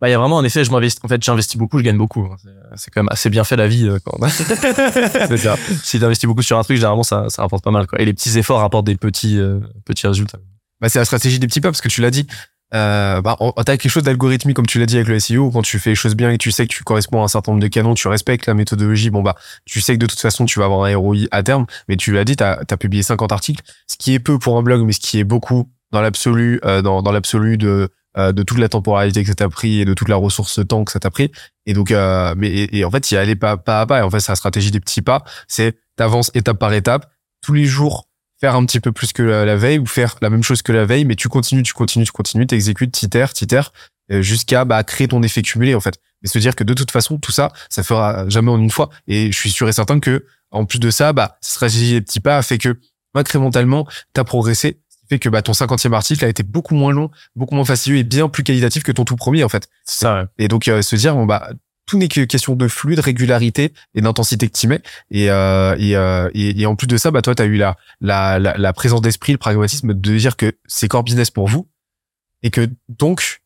Bah, il y a vraiment, en effet, je m'investis, en fait, j'investis beaucoup, je gagne beaucoup. C'est- C'est quand même assez bien fait la vie, euh, quand si t'investis beaucoup sur un truc, généralement, ça, ça rapporte pas mal, quoi. Et les petits efforts rapportent des petits, euh, petits résultats. Bah, c'est la stratégie des petits pas, parce que tu l'as dit. Euh, bah, t'as quelque chose d'algorithmique, comme tu l'as dit avec le SEO, quand tu fais les choses bien et que tu sais que tu corresponds à un certain nombre de canons, tu respectes la méthodologie, bon, bah, tu sais que de toute façon, tu vas avoir un ROI à terme, mais tu l'as dit, t'as as publié 50 articles, ce qui est peu pour un blog, mais ce qui est beaucoup dans l'absolu, euh, dans, dans l'absolu de, euh, de toute la temporalité que ça t'a pris et de toute la ressource temps que ça t'a pris. Et donc, euh, mais, et, et en fait, y aller pas, pas à pas, et en fait, c'est la stratégie des petits pas, c'est t'avances étape par étape, tous les jours, faire un petit peu plus que la, la veille ou faire la même chose que la veille, mais tu continues, tu continues, tu continues, t'exécutes, t'itères, t'itères, euh, jusqu'à bah, créer ton effet cumulé en fait. Mais se dire que de toute façon, tout ça, ça fera jamais en une fois. Et je suis sûr et certain que en plus de ça, bah, cette stratégie des petits pas a fait que incrémentalement, t'as progressé. Fait que bah, ton cinquantième article a été beaucoup moins long, beaucoup moins fastidieux et bien plus qualitatif que ton tout premier en fait. C'est ça, ouais. Et donc euh, se dire bon bah tout n'est que question de flux, de régularité et d'intensité que tu mets. Et, euh, et, euh, et, en plus de ça, bah toi, tu as eu la, la, la, présence d'esprit, le pragmatisme de dire que c'est core business pour vous et que donc,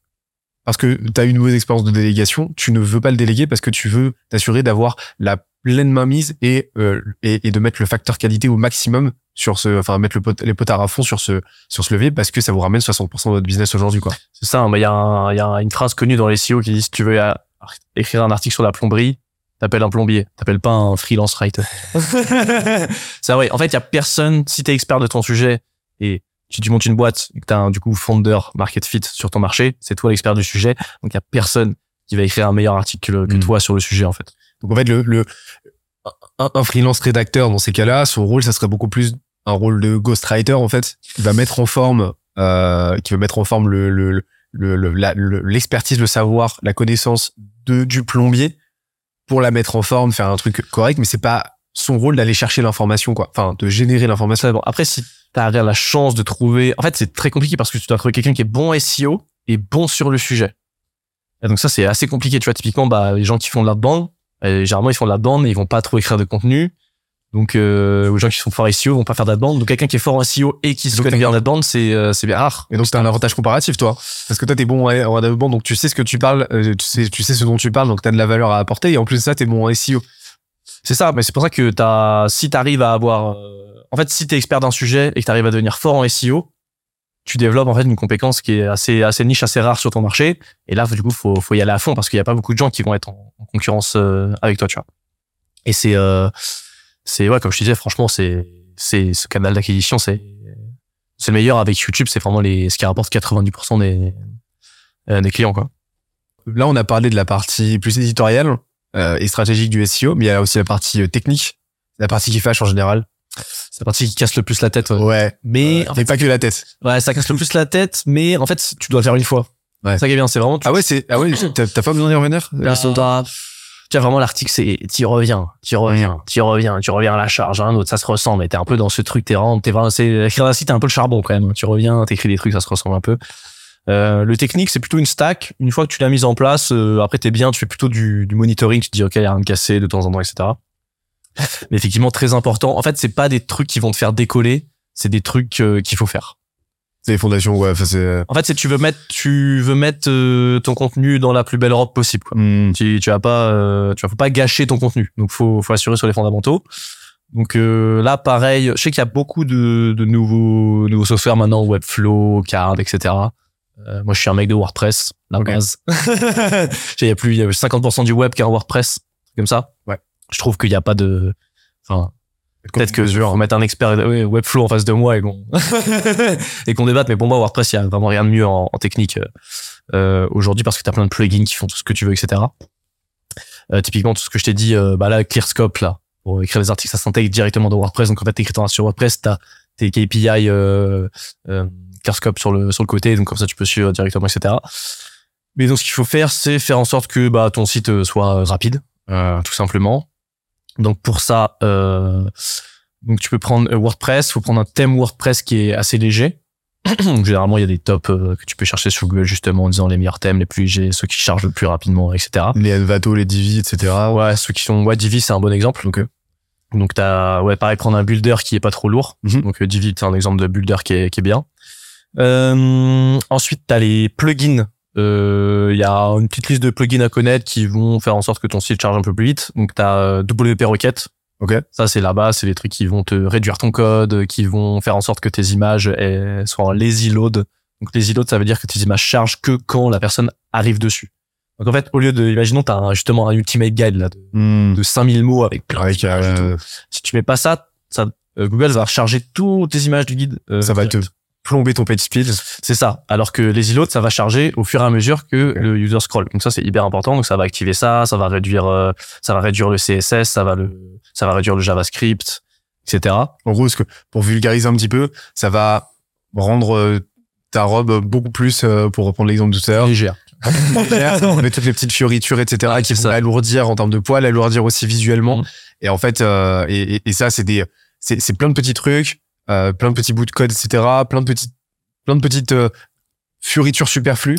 parce que tu as eu une mauvaise expérience de délégation, tu ne veux pas le déléguer parce que tu veux t'assurer d'avoir la pleine mainmise et, euh, et, et de mettre le facteur qualité au maximum sur ce, enfin mettre les potards à fond sur ce sur ce levier parce que ça vous ramène 60% de votre business aujourd'hui quoi. C'est ça, hein, bah, il y, a un- y a une phrase connue dans les SEO qui dit si tu veux écrire un article sur la plomberie, t'appelles un plombier, t'appelles pas un freelance writer. c'est vrai. En fait, il y a personne, si t'es expert de ton sujet et tu, tu montes une boîte et que t'as un, du coup, founder market fit sur ton marché, c'est toi l'expert du sujet. Donc, il y a personne qui va écrire un meilleur article que Mm. toi sur le sujet, en fait. Donc en fait le, le un, un freelance rédacteur dans ces cas-là, son rôle ça serait beaucoup plus un rôle de ghostwriter en fait, qui va mettre en forme euh, qui va mettre en forme le le le le- la- le- l'expertise, le savoir, la connaissance de du plombier pour la mettre en forme, faire un truc correct, mais c'est pas son rôle d'aller chercher l'information quoi, enfin de générer l'information. Après, si t'as la chance de trouver, en fait, c'est très compliqué parce que tu dois trouver quelqu'un qui est bon SEO et bon sur le sujet. Et donc ça, c'est assez compliqué. Tu vois, typiquement, bah, les gens qui font de la bande, euh, généralement, ils font de la bande et ils vont pas trop écrire de contenu. Donc, euh, les gens qui sont forts SEO vont pas faire bande. Donc, quelqu'un qui est fort en SEO et qui se connaît bien en bande, c'est euh, c'est bien rare. Et donc t'as un avantage comparatif toi, parce que toi t'es bon en développement, donc tu sais ce que tu parles, euh, tu sais tu sais ce dont tu parles, donc t'as de la valeur à apporter, et en plus de ça t'es bon en SEO. C'est ça, mais c'est pour ça que t'as, si t'arrives à avoir, euh, en fait, si t'es expert d'un sujet et que t'arrives à devenir fort en SEO, tu développes en fait une compétence qui est assez, assez niche, assez rare sur ton marché. Et là, du coup, faut, faut y aller à fond parce qu'il y a pas beaucoup de gens qui vont être en, en concurrence euh, avec toi, tu vois. Et c'est, euh, c'est ouais, comme je te disais, franchement, c'est, c'est ce canal d'acquisition, c'est, c'est le meilleur avec YouTube. C'est vraiment les, ce qui rapporte 90% des, euh, des clients, quoi. Là on a parlé de la partie plus éditoriale euh, et stratégique du SEO, mais il y a aussi la partie euh, technique, la partie qui fâche en général. C'est la partie qui casse le plus la tête. ouais. Ouais, Mais en mais pas que la tête. Ouais, ça casse le plus la tête, mais en fait, tu dois le faire une fois. Ouais. C'est ça qui est bien, c'est vraiment. Ah ouais, c'est ah ouais, t'as pas besoin d'y revenir? Là, tu vois, vraiment, l'article, c'est, t'y reviens, t'y reviens, t'y reviens, tu reviens à la charge, un autre, ça se ressemble, et t'es un peu dans ce truc, t'es vraiment, t'es vraiment, c'est, écrire un site, t'es un peu le charbon, quand même. Tu reviens, t'écris des trucs, ça se ressemble un peu. Euh, le technique, c'est plutôt une stack. Une fois que tu l'as mise en place, euh, après, t'es bien, tu fais plutôt du, du monitoring, tu te dis, OK, il y a rien de cassé de temps en temps, etc. Mais effectivement, très important. En fait, c'est pas des trucs qui vont te faire décoller, c'est des trucs euh, qu'il faut faire. Les fondations, ouais. C'est. En fait, c'est tu veux mettre, tu veux mettre euh, ton contenu dans la plus belle robe possible. Quoi. Hmm. Tu, tu vas pas, euh, tu vas faut pas gâcher ton contenu. Donc, faut, faut assurer sur les fondamentaux. Donc euh, là, pareil, je sais qu'il y a beaucoup de, de nouveaux, nouveaux softwares maintenant, Webflow, Card, etc. Euh, moi, je suis un mec de WordPress, la Ok. base. Il y a plus, il y a 50% du web qui est en WordPress, comme ça. Ouais. Je trouve qu'il y a pas de, enfin, Peut-être que je vais remettre un expert ouais, Webflow en face de moi et qu'on et qu'on débatte. Mais pour moi, WordPress, il y a vraiment rien de mieux en, en technique euh, euh, aujourd'hui parce que tu as plein de plugins qui font tout ce que tu veux, etc. Euh, typiquement, tout ce que je t'ai dit, euh, bah là, ClearScope, là, pour écrire des articles, ça s'intègre directement dans WordPress. Donc en fait, t'écris ton sur WordPress, t'as tes KPI euh, euh, ClearScope sur le sur le côté, donc comme ça, tu peux suivre directement, etc. Mais donc, ce qu'il faut faire, c'est faire en sorte que bah, ton site euh, soit rapide, euh, tout simplement. Donc pour ça, euh, donc tu peux prendre euh, WordPress, faut prendre un thème WordPress qui est assez léger. Donc, Généralement, il y a des tops euh, que tu peux chercher sur Google justement en disant les meilleurs thèmes, les plus légers, ceux qui chargent le plus rapidement, etc. Les Envato, les Divi, etc. Ouais, ceux qui sont ouais, Divi, c'est un bon exemple. Donc, euh, donc t'as ouais pareil prendre un builder qui est pas trop lourd. Mhm. Donc euh, Divi, c'est un exemple de builder qui est qui est bien. Euh, ensuite, t'as les plugins. Euh, Il y a une petite liste de plugins à connaître qui vont faire en sorte que ton site charge un peu plus vite. Donc t'as euh, WP Rocket. Ok. Ça c'est là-bas, c'est les trucs qui vont te réduire ton code, qui vont faire en sorte que tes images soient en lazy load. Donc lazy load, ça veut dire que tes images chargent que quand la personne arrive dessus. Donc en fait, au lieu de, imaginons, t'as un- justement un ultimate guide là de, Hmm. de 5000 mots avec plein euh, tout. Si tu mets pas ça, ça euh, Google va recharger toutes tes images du guide. euh, ça va te direct. Plomber ton page speed. C'est ça. Alors que les îlots, ça va charger au fur et à mesure que le user scroll. Donc ça, c'est hyper important. Donc ça va activer ça, ça va réduire, euh, ça va réduire le CSS, ça va le, ça va réduire le JavaScript, etc. En gros, ce que, pour vulgariser un petit peu, ça va rendre euh, ta robe beaucoup plus, euh, pour reprendre l'exemple de tout à l'heure, Légère. avec toutes les petites fioritures, etc., qui vont alourdir en termes de poids, l'alourdir aussi visuellement. Mhm. Et en fait, euh, et, et- et ça, c'est des, c'est, plein de petits trucs, plein de petits bouts de code, etc., plein de petites, plein de petites euh, fioritures superflues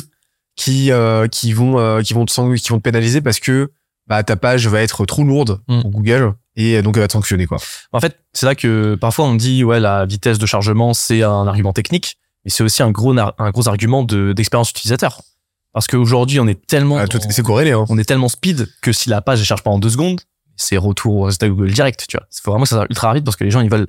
qui, euh, qui vont, euh, qui vont te, qui vont te pénaliser parce que bah, ta page va être trop lourde Mhm. pour Google et donc elle va te sanctionner quoi. En fait, c'est là que parfois on dit ouais la vitesse de chargement c'est un argument technique, mais c'est aussi un gros un gros argument de d'expérience utilisateur. Parce qu'aujourd'hui on est tellement Ah, c'est corrélé. Hein. on est tellement speed que si la page ne charge pas en deux secondes, c'est retour au résultat Google direct, tu vois. Il faut vraiment que ça soit ultra rapide parce que les gens ils veulent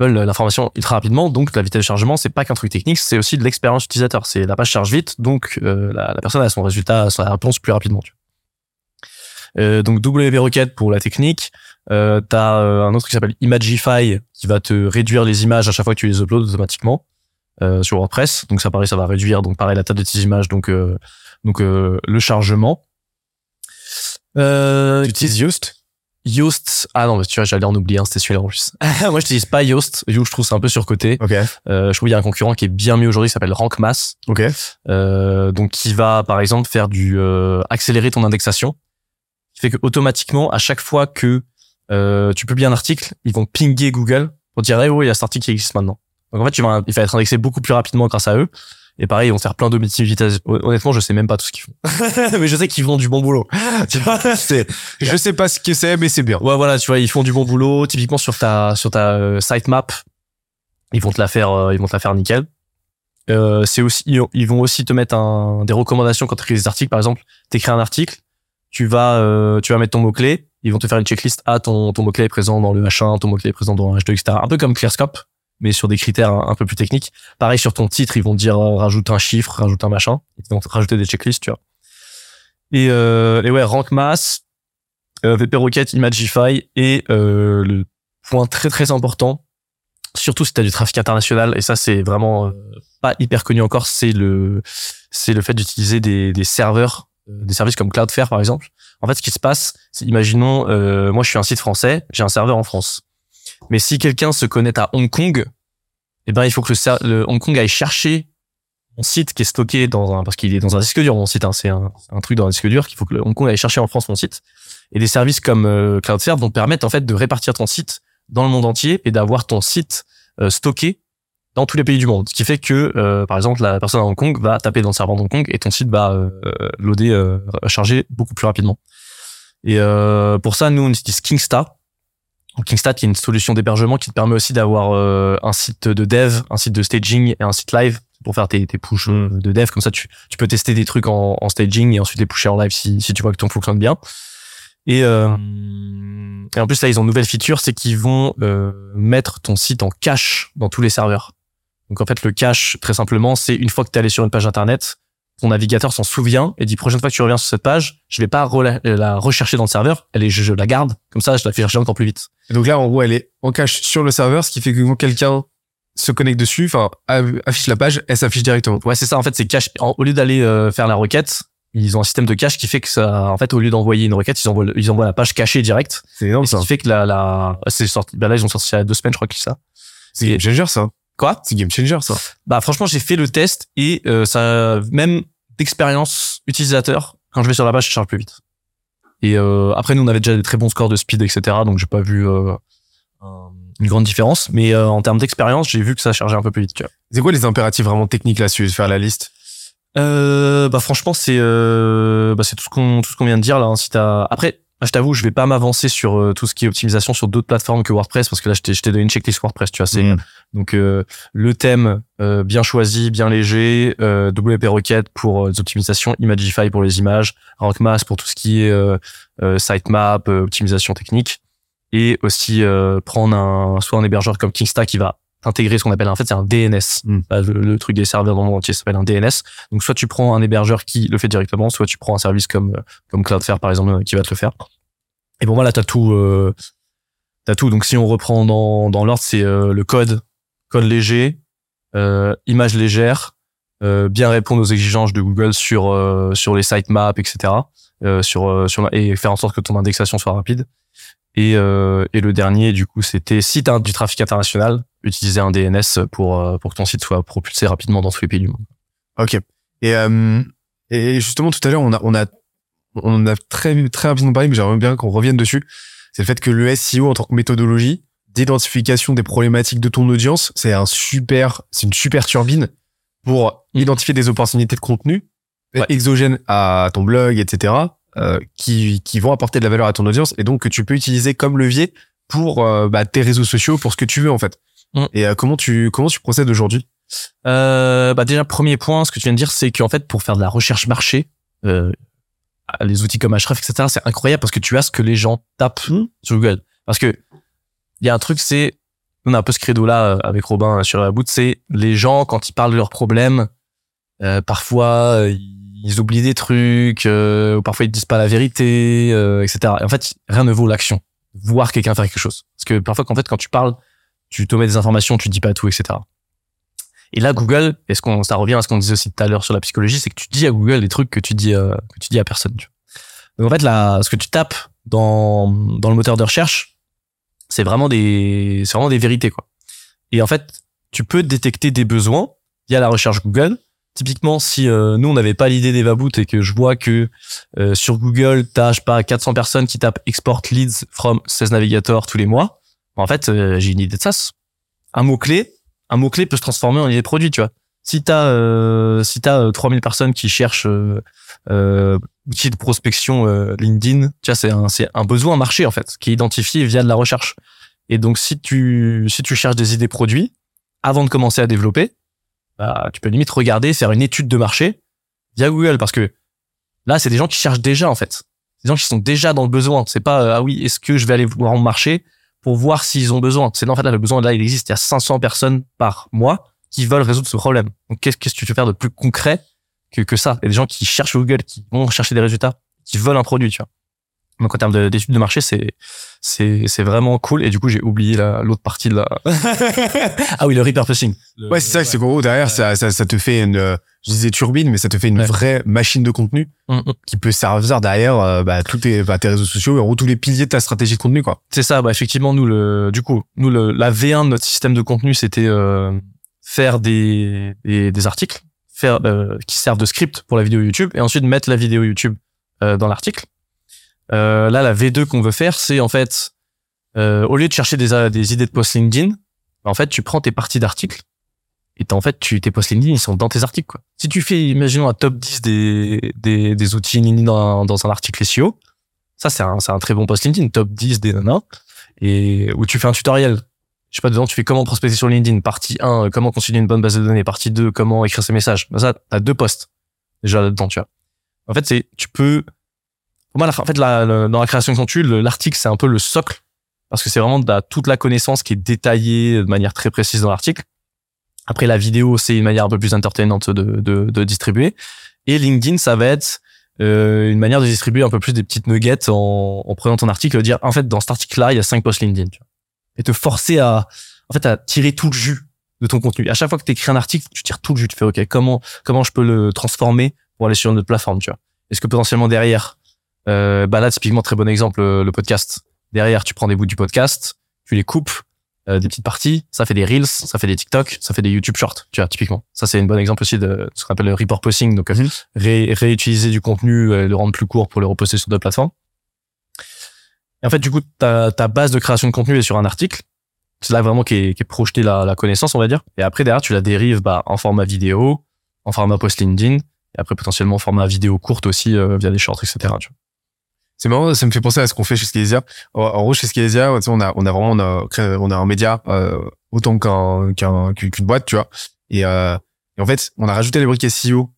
veulent l'information ultra rapidement. Donc la vitesse de chargement, c'est pas qu'un truc technique, c'est aussi de l'expérience utilisateur. C'est la page charge vite, donc euh, la, la personne a son résultat, sa réponse plus rapidement. Tu. Euh, donc WP Rocket pour la technique. Euh, T'as euh, un autre qui s'appelle Imagify qui va te réduire les images à chaque fois que tu les uploads automatiquement euh, sur WordPress. Donc ça pareil, ça va réduire donc pareil la taille de tes images, donc euh, donc le chargement. Euh, Tu utilises Yoast? Yoast. Ah non, mais tu vois, j'allais en oublier un, c'était celui-là en plus. Moi, je n'utilise pas Yoast. Yoast, je trouve c'est un peu surcoté. Ok. Euh, je trouve qu'il y a un concurrent qui est bien mieux aujourd'hui, qui s'appelle RankMass. Ok. Euh, donc, qui va, par exemple, faire du euh, accélérer ton indexation. Qui fait que automatiquement, à chaque fois que euh, tu publies un article, ils vont pinguer Google pour dire, eh oui, il y a cet article qui existe maintenant. Donc, en fait, tu vas, il va être indexé beaucoup plus rapidement grâce à eux. Et pareil, vont faire plein d'optimités. Honnêtement, je sais même pas tout ce qu'ils font. mais je sais qu'ils font du bon boulot. Tu vois, c'est, Je sais pas ce que c'est, mais c'est bien. Ouais, voilà, tu vois, ils font du bon boulot. Typiquement sur ta sur ta euh, sitemap, ils vont te la faire, euh, ils vont te la faire nickel. Euh, c'est aussi, ils, ils vont aussi te mettre un, des recommandations quand tu écris des articles. Par exemple, t'écris un article, tu vas, euh, tu vas mettre ton mot clé. Ils vont te faire une checklist. Ah, ton ton mot clé est présent dans le H1, ton mot clé est présent dans le H2, etc. Un peu comme ClearScope, mais sur des critères un, peu plus techniques. Pareil sur ton titre, ils vont dire euh, rajoute un chiffre, rajoute un machin. Ils vont te rajouter des checklists, tu vois. Et, euh, et ouais, rank mass, euh, VP Rocket, Imagify et euh, le point très très important, surtout si tu as du trafic international et ça c'est vraiment euh, pas hyper connu encore, c'est le c'est le fait d'utiliser des, des serveurs, euh, des services comme Cloudflare par exemple. En fait, ce qui se passe, c'est imaginons moi je suis un site français, j'ai un serveur en France. Mais si quelqu'un se connecte à Hong Kong, eh ben il faut que le, Hong Kong aille chercher mon site qui est stocké dans un parce qu'il est dans un disque dur mon site hein, c'est un, truc dans un disque dur qu'il faut que le Hong Kong aille chercher en France mon site. Et des services comme euh, Cloudflare vont permettre en fait de répartir ton site dans le monde entier et d'avoir ton site euh, stocké dans tous les pays du monde. Ce qui fait que euh, par exemple la personne à Hong Kong va taper dans le serveur de Hong Kong et ton site va euh, loader euh, charger beaucoup plus rapidement. Et euh, pour ça nous on utilise Kingstar donc, Kingstat, qui est une solution d'hébergement qui te permet aussi d'avoir euh, un site de dev, un site de staging et un site live pour faire tes, tes pushs euh, de dev. Comme ça, tu, peux tester des trucs en, staging et ensuite les pusher en live si, tu vois que ton fonctionne bien. Et, euh, et en plus, là, ils ont une nouvelle feature, c'est qu'ils vont mettre ton site en cache dans tous les serveurs. Donc, en fait, le cache, très simplement, c'est une fois que tu es allé sur une page Internet, ton navigateur s'en souvient et dit prochaine fois que tu reviens sur cette page, je vais pas rela- la rechercher dans le serveur, elle est, je, je la garde. Comme ça, je la fais chercher encore plus vite. Et donc là, en gros, elle est en cache sur le serveur, ce qui fait que quand quelqu'un se connecte dessus, enfin, affiche la page, elle s'affiche directement. Ouais, c'est ça. En fait, c'est cache. Au lieu d'aller euh, faire la requête, ils ont un système de cache qui fait que ça, en fait, au lieu d'envoyer une requête, ils envoient, ils envoient la page cachée direct. C'est énorme, Et ce ça. qui fait que la, la, c'est sorti. Bah là, ils ont sorti il y a deux semaines, je crois que c'est ça. C'est changer, ça. Quoi C'est game changer, ça. Bah franchement, j'ai fait le test et euh, ça, même d'expérience utilisateur, quand je vais sur la page, je charge plus vite. Et euh, après, nous, on avait déjà des très bons scores de speed, etc. Donc, j'ai pas vu euh, un- une grande différence. Mais euh, en termes d'expérience, j'ai vu que ça chargeait un peu plus vite. Tu vois. C'est quoi les impératifs vraiment techniques là, si tu veux faire la liste? Euh, bah franchement c'est euh, bah c'est tout ce qu'on tout ce qu'on vient de dire là. hein. Si t'as après, je t'avoue, je vais pas m'avancer sur euh, tout ce qui est optimisation sur d'autres plateformes que WordPress parce que là je t'ai donné une checklist WordPress. Tu vois, c'est Mm. donc euh, le thème euh, bien choisi, bien léger, euh, WP Rocket pour euh, des optimisations, Imagify pour les images, RankMass pour tout ce qui est euh, euh, sitemap, euh, optimisation technique et aussi euh, prendre un soit un hébergeur comme Kingstar qui va intégrer ce qu'on appelle en fait c'est un DNS Mm. Bah, le, le truc des serveurs dans le monde entier s'appelle un DNS donc soit tu prends un hébergeur qui le fait directement soit tu prends un service comme euh, comme Cloudflare par exemple euh, qui va te le faire. Et pour moi là t'as tout euh, t'as tout. Donc si on reprend dans dans l'ordre c'est euh, le code code léger euh, image légère euh, bien répondre aux exigences de Google sur euh, sur les sitemaps etc euh, sur euh, sur et faire en sorte que ton indexation soit rapide et euh, et le dernier du coup c'était si t'as du trafic international utiliser un DNS pour euh, pour que ton site soit propulsé rapidement dans tous les pays du monde Ok. Et, euh, et justement, tout à l'heure, on a, on a, on a très, très rapidement parlé, mais j'aimerais bien qu'on revienne dessus. C'est le fait que le SEO en tant que méthodologie d'identification des problématiques de ton audience, c'est un super, c'est une super turbine pour Mm. identifier des opportunités de contenu Ouais. exogènes à ton blog, etc., euh, qui, qui vont apporter de la valeur à ton audience et donc que tu peux utiliser comme levier pour euh, bah, tes réseaux sociaux, pour ce que tu veux en fait. Mm. Et euh, comment tu comment tu procèdes aujourd'hui? Euh, bah déjà premier point, ce que tu viens de dire, c'est qu'en fait pour faire de la recherche marché, euh, les outils comme Ahrefs, etc. C'est incroyable parce que tu as ce que les gens tapent Hmm. sur Google. Parce que il y a un truc, c'est on a un peu ce credo là avec Robin sur la boot, c'est les gens quand ils parlent de leurs problèmes, euh, parfois euh, ils oublient des trucs, euh, ou parfois ils disent pas la vérité, euh, etc. Et en fait, rien ne vaut l'action, voir quelqu'un faire quelque chose. Parce que parfois, fait, quand tu parles, tu te mets des informations, tu dis pas tout, etc. Et là, Google, est-ce qu'on, ça revient à ce qu'on disait aussi tout à l'heure sur la psychologie, c'est que tu dis à Google des trucs que tu dis, euh, que tu dis à personne. Tu. Donc en fait, là, ce que tu tapes dans dans le moteur de recherche, c'est vraiment des, c'est vraiment des vérités quoi. Et en fait, tu peux détecter des besoins via la recherche Google. Typiquement, si euh, nous on n'avait pas l'idée d'EvaBoot et que je vois que euh, sur Google, t'as je sais pas 400 personnes qui tapent export leads from 16 navigator tous les mois, en fait, euh, j'ai une idée de ça. Un mot clé, un mot clé peut se transformer en idée de produit, tu vois. Si t'as euh, si t'as euh, 3000 personnes qui cherchent euh, euh, outils de prospection euh, LinkedIn, tu vois, c'est un c'est un besoin marché en fait qui est identifié via de la recherche. Et donc si tu si tu cherches des idées produits avant de commencer à développer, bah, tu peux limite regarder, faire une étude de marché via Google parce que là, c'est des gens qui cherchent déjà en fait. Des gens qui sont déjà dans le besoin. C'est pas euh, ah oui, est-ce que je vais aller voir mon marché pour voir s'ils ont besoin? C'est en fait là le besoin là il existe. Il y a 500 personnes par mois qui veulent résoudre ce problème. Donc qu'est-ce que tu peux faire de plus concret que que ça? Il y a des gens qui cherchent Google, qui vont chercher des résultats, qui veulent un produit, tu vois. Donc en termes de- d'études de marché, c'est c'est c'est vraiment cool. Et du coup, j'ai oublié la- l'autre partie de la. ah oui, le repurposing. Le- Ouais, c'est ça, c'est qu'en gros, derrière, ça, ça, ça te fait une, je disais turbine, mais ça te fait une Ouais. vraie machine de contenu Mm, mm. qui peut servir derrière, euh, bah, tous tes, bah, tes réseaux sociaux et en gros, tous les piliers de ta stratégie de contenu, quoi. C'est ça, bah effectivement, nous le, du coup, nous le, la V1 de notre système de contenu, c'était euh, faire des, des, des articles, faire euh, qui servent de script pour la vidéo YouTube, et ensuite mettre la vidéo YouTube euh, dans l'article. Euh, là, la V2 qu'on veut faire, c'est en fait, euh, au lieu de chercher des, des idées de post LinkedIn, bah, en fait, tu prends tes parties d'articles et en fait, tu, tes posts LinkedIn, ils sont dans tes articles. Quoi. Si tu fais, imaginons, un top 10 des, des, des outils LinkedIn dans, dans un article SEO, ça, c'est un, c'est un très bon post LinkedIn, top 10 des nanas et où tu fais un tutoriel. Je sais pas, dedans, tu fais comment prospecter sur LinkedIn. Partie 1, euh, comment constituer une bonne base de données. Partie 2, comment écrire ses messages. Bah, ça, t'as deux posts. Déjà là-dedans, tu vois. En fait, c'est, tu peux, moi, en fait, la, dans la création de contenu, le- l'article, c'est un peu le socle. Parce que c'est vraiment la- toute la connaissance qui est détaillée de manière très précise dans l'article. Après, la vidéo, c'est une manière un peu plus entertainante de, de, de distribuer. Et LinkedIn, ça va être euh, une manière de distribuer un peu plus des petites nuggets en, en prenant ton article, dire en fait dans cet article-là il y a cinq posts LinkedIn, tu vois. et te forcer à en fait à tirer tout le jus de ton contenu. À chaque fois que tu écris un article, tu tires tout le jus, tu fais ok comment comment je peux le transformer pour aller sur une autre plateforme, tu vois. Est-ce que potentiellement derrière, euh, bah là typiquement très bon exemple le, le podcast. Derrière tu prends des bouts du podcast, tu les coupes euh, des petites parties, ça fait des reels, ça fait des TikTok, ça fait des YouTube Shorts, tu vois typiquement. Ça c'est un bon exemple aussi de ce qu'on appelle le repurposing, donc euh, Mhm. ré- réutiliser du contenu, euh, le rendre plus court pour le reposter sur d'autres plateformes. Et en fait, du coup, ta, ta base de création de contenu est sur un article. C'est là vraiment qu'est qu'est projetée la, la connaissance, on va dire. Et après, derrière, tu la dérives bah, en format vidéo, en format post LinkedIn, et après potentiellement en format vidéo courte aussi euh, via des shorts, etc. Tu vois. C'est marrant, ça me fait penser à ce qu'on fait chez Skelésia. En, gros, chez sais, on a, on a vraiment, on a, créé- on a un média, euh, autant qu'un, qu'un, qu'une boîte, tu vois. Et, euh, en fait, on a rajouté les briques SEO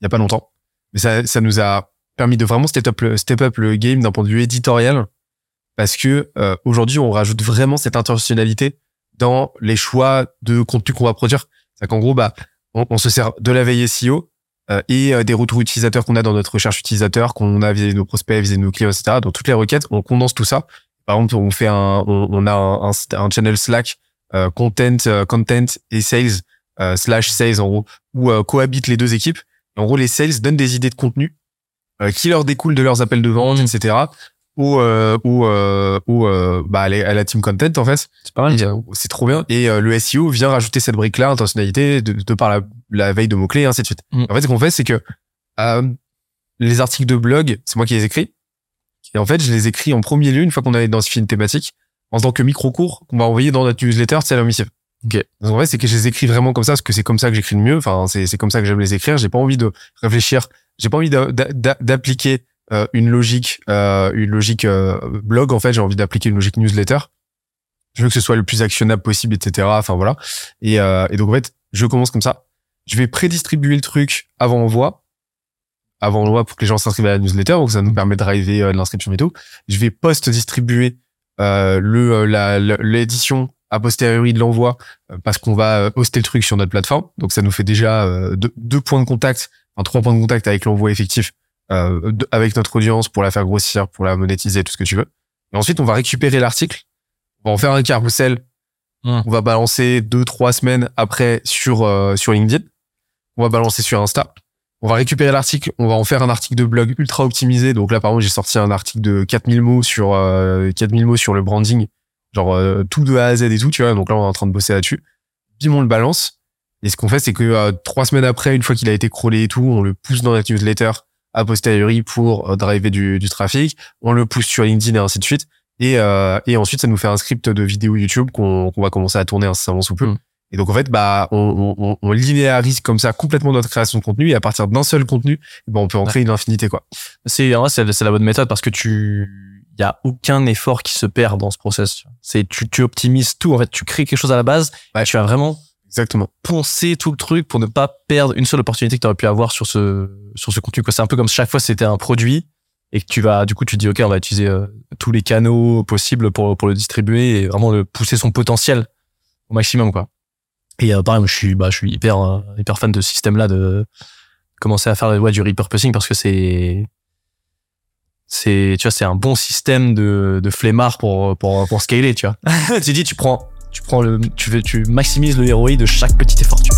il y a pas longtemps. Mais ça, ça nous a permis de vraiment step up le, step up le game d'un point de vue éditorial. Parce que, euh, aujourd'hui, on rajoute vraiment cette intentionnalité dans les choix de contenu qu'on va produire. C'est qu'en gros, bah, on, on se sert de la veille SEO, et euh, des retours utilisateurs qu'on a dans notre recherche utilisateur, qu'on a vis nos prospects, vis nos clients, etc. Dans toutes les requêtes, on condense tout ça. Par exemple, on fait un, on, on a un, un, un channel Slack euh, content, euh, content et sales euh, slash sales en gros, où euh, cohabitent les deux équipes. Et en gros, les sales donnent des idées de contenu euh, qui leur découlent de leurs appels de vente, etc. Ou euh, ou euh, ou euh, bah à la team content en fait. C'est pas mal. Euh, C'est trop bien. Et euh, le SEO vient rajouter cette brique-là, intentionnalité, de, de par la, la veille de mots-cles, et ainsi de suite. Mm. En fait, ce qu'on fait, c'est que euh, les articles de blog, c'est moi qui les écris. Et en fait, je les écris en premier lieu, une fois qu'on a identifié une thématique, en tant que micro-cours qu'on va envoyer dans notre newsletter, c'est la missive. Ok. Donc en fait, c'est que je les écris vraiment comme ça, parce que c'est comme ça que j'écris le mieux. Enfin, c'est comme ça que j'aime les écrire. J'ai pas envie de réfléchir. J'ai pas envie d'a- d'a- d'appliquer euh, une logique, euh, une logique euh, blog. En fait, j'ai envie d'appliquer une logique newsletter. Je veux que ce soit le plus actionnable possible, etc. Enfin voilà. Et, euh, et donc en fait, je commence comme ça. Je vais prédistribuer le truc avant envoi, avant envoi pour que les gens s'inscrivent à la newsletter. Donc ça nous permet de driver euh, de l'inscription et tout. Je vais post-distribuer euh, le euh, la- l'édition a posteriori de l'envoi euh, parce qu'on va euh, poster le truc sur notre plateforme. Donc ça nous fait déjà euh, deux, deux points de contact, enfin trois points de contact avec l'envoi effectif, euh, de- avec notre audience pour la faire grossir, pour la monétiser, tout ce que tu veux. Et ensuite, on va récupérer l'article, on va en faire un carrousel, Hmm. on va balancer deux trois semaines après sur euh, sur LinkedIn, on va balancer sur Insta. On va récupérer l'article, on va en faire un article de blog ultra optimisé. Donc là, par exemple, j'ai sorti un article de 4000 mots sur euh, 4000 mots sur le branding, genre euh, tout de A à Z et tout, tu vois. Donc là, on est en train de bosser là-dessus. Bim, on le balance. Et ce qu'on fait, c'est que euh, trois semaines après, une fois qu'il a été crawlé et tout, on le pousse dans notre newsletter a posteriori pour euh, driver du, trafic. On le pousse sur LinkedIn et ainsi de suite. Et, euh, et ensuite, ça nous fait un script de vidéo YouTube qu'on qu'on va commencer à tourner incessamment sous peu. Mm. Et donc, en fait, bah, on, on, on linéarise comme ça complètement notre création de contenu. Et à partir d'un seul contenu, bah, on peut en créer une infinité, quoi. C'est c'est la bonne méthode parce que tu il y a aucun effort qui se perd dans ce process. C'est tu tu optimises tout en fait, tu crées quelque chose à la base, Ouais. tu vas vraiment Exactement. poncer tout le truc pour ne pas perdre une seule opportunité que tu aurais pu avoir sur ce sur ce contenu quoi. C'est un peu comme si chaque fois c'était un produit et que tu vas du coup tu te dis OK, on va utiliser euh, tous les canaux possibles pour pour le distribuer et vraiment le pousser son potentiel au maximum quoi. Et euh, pareil, moi, je suis bah je suis hyper euh, hyper fan de ce système là de commencer à faire ouais, du repurposing parce que c'est c'est tu vois c'est un bon système de de flemmard pour pour pour scaler tu vois tu dis tu prends tu prends le tu veux tu maximises le ROI de chaque petit effort tu vois.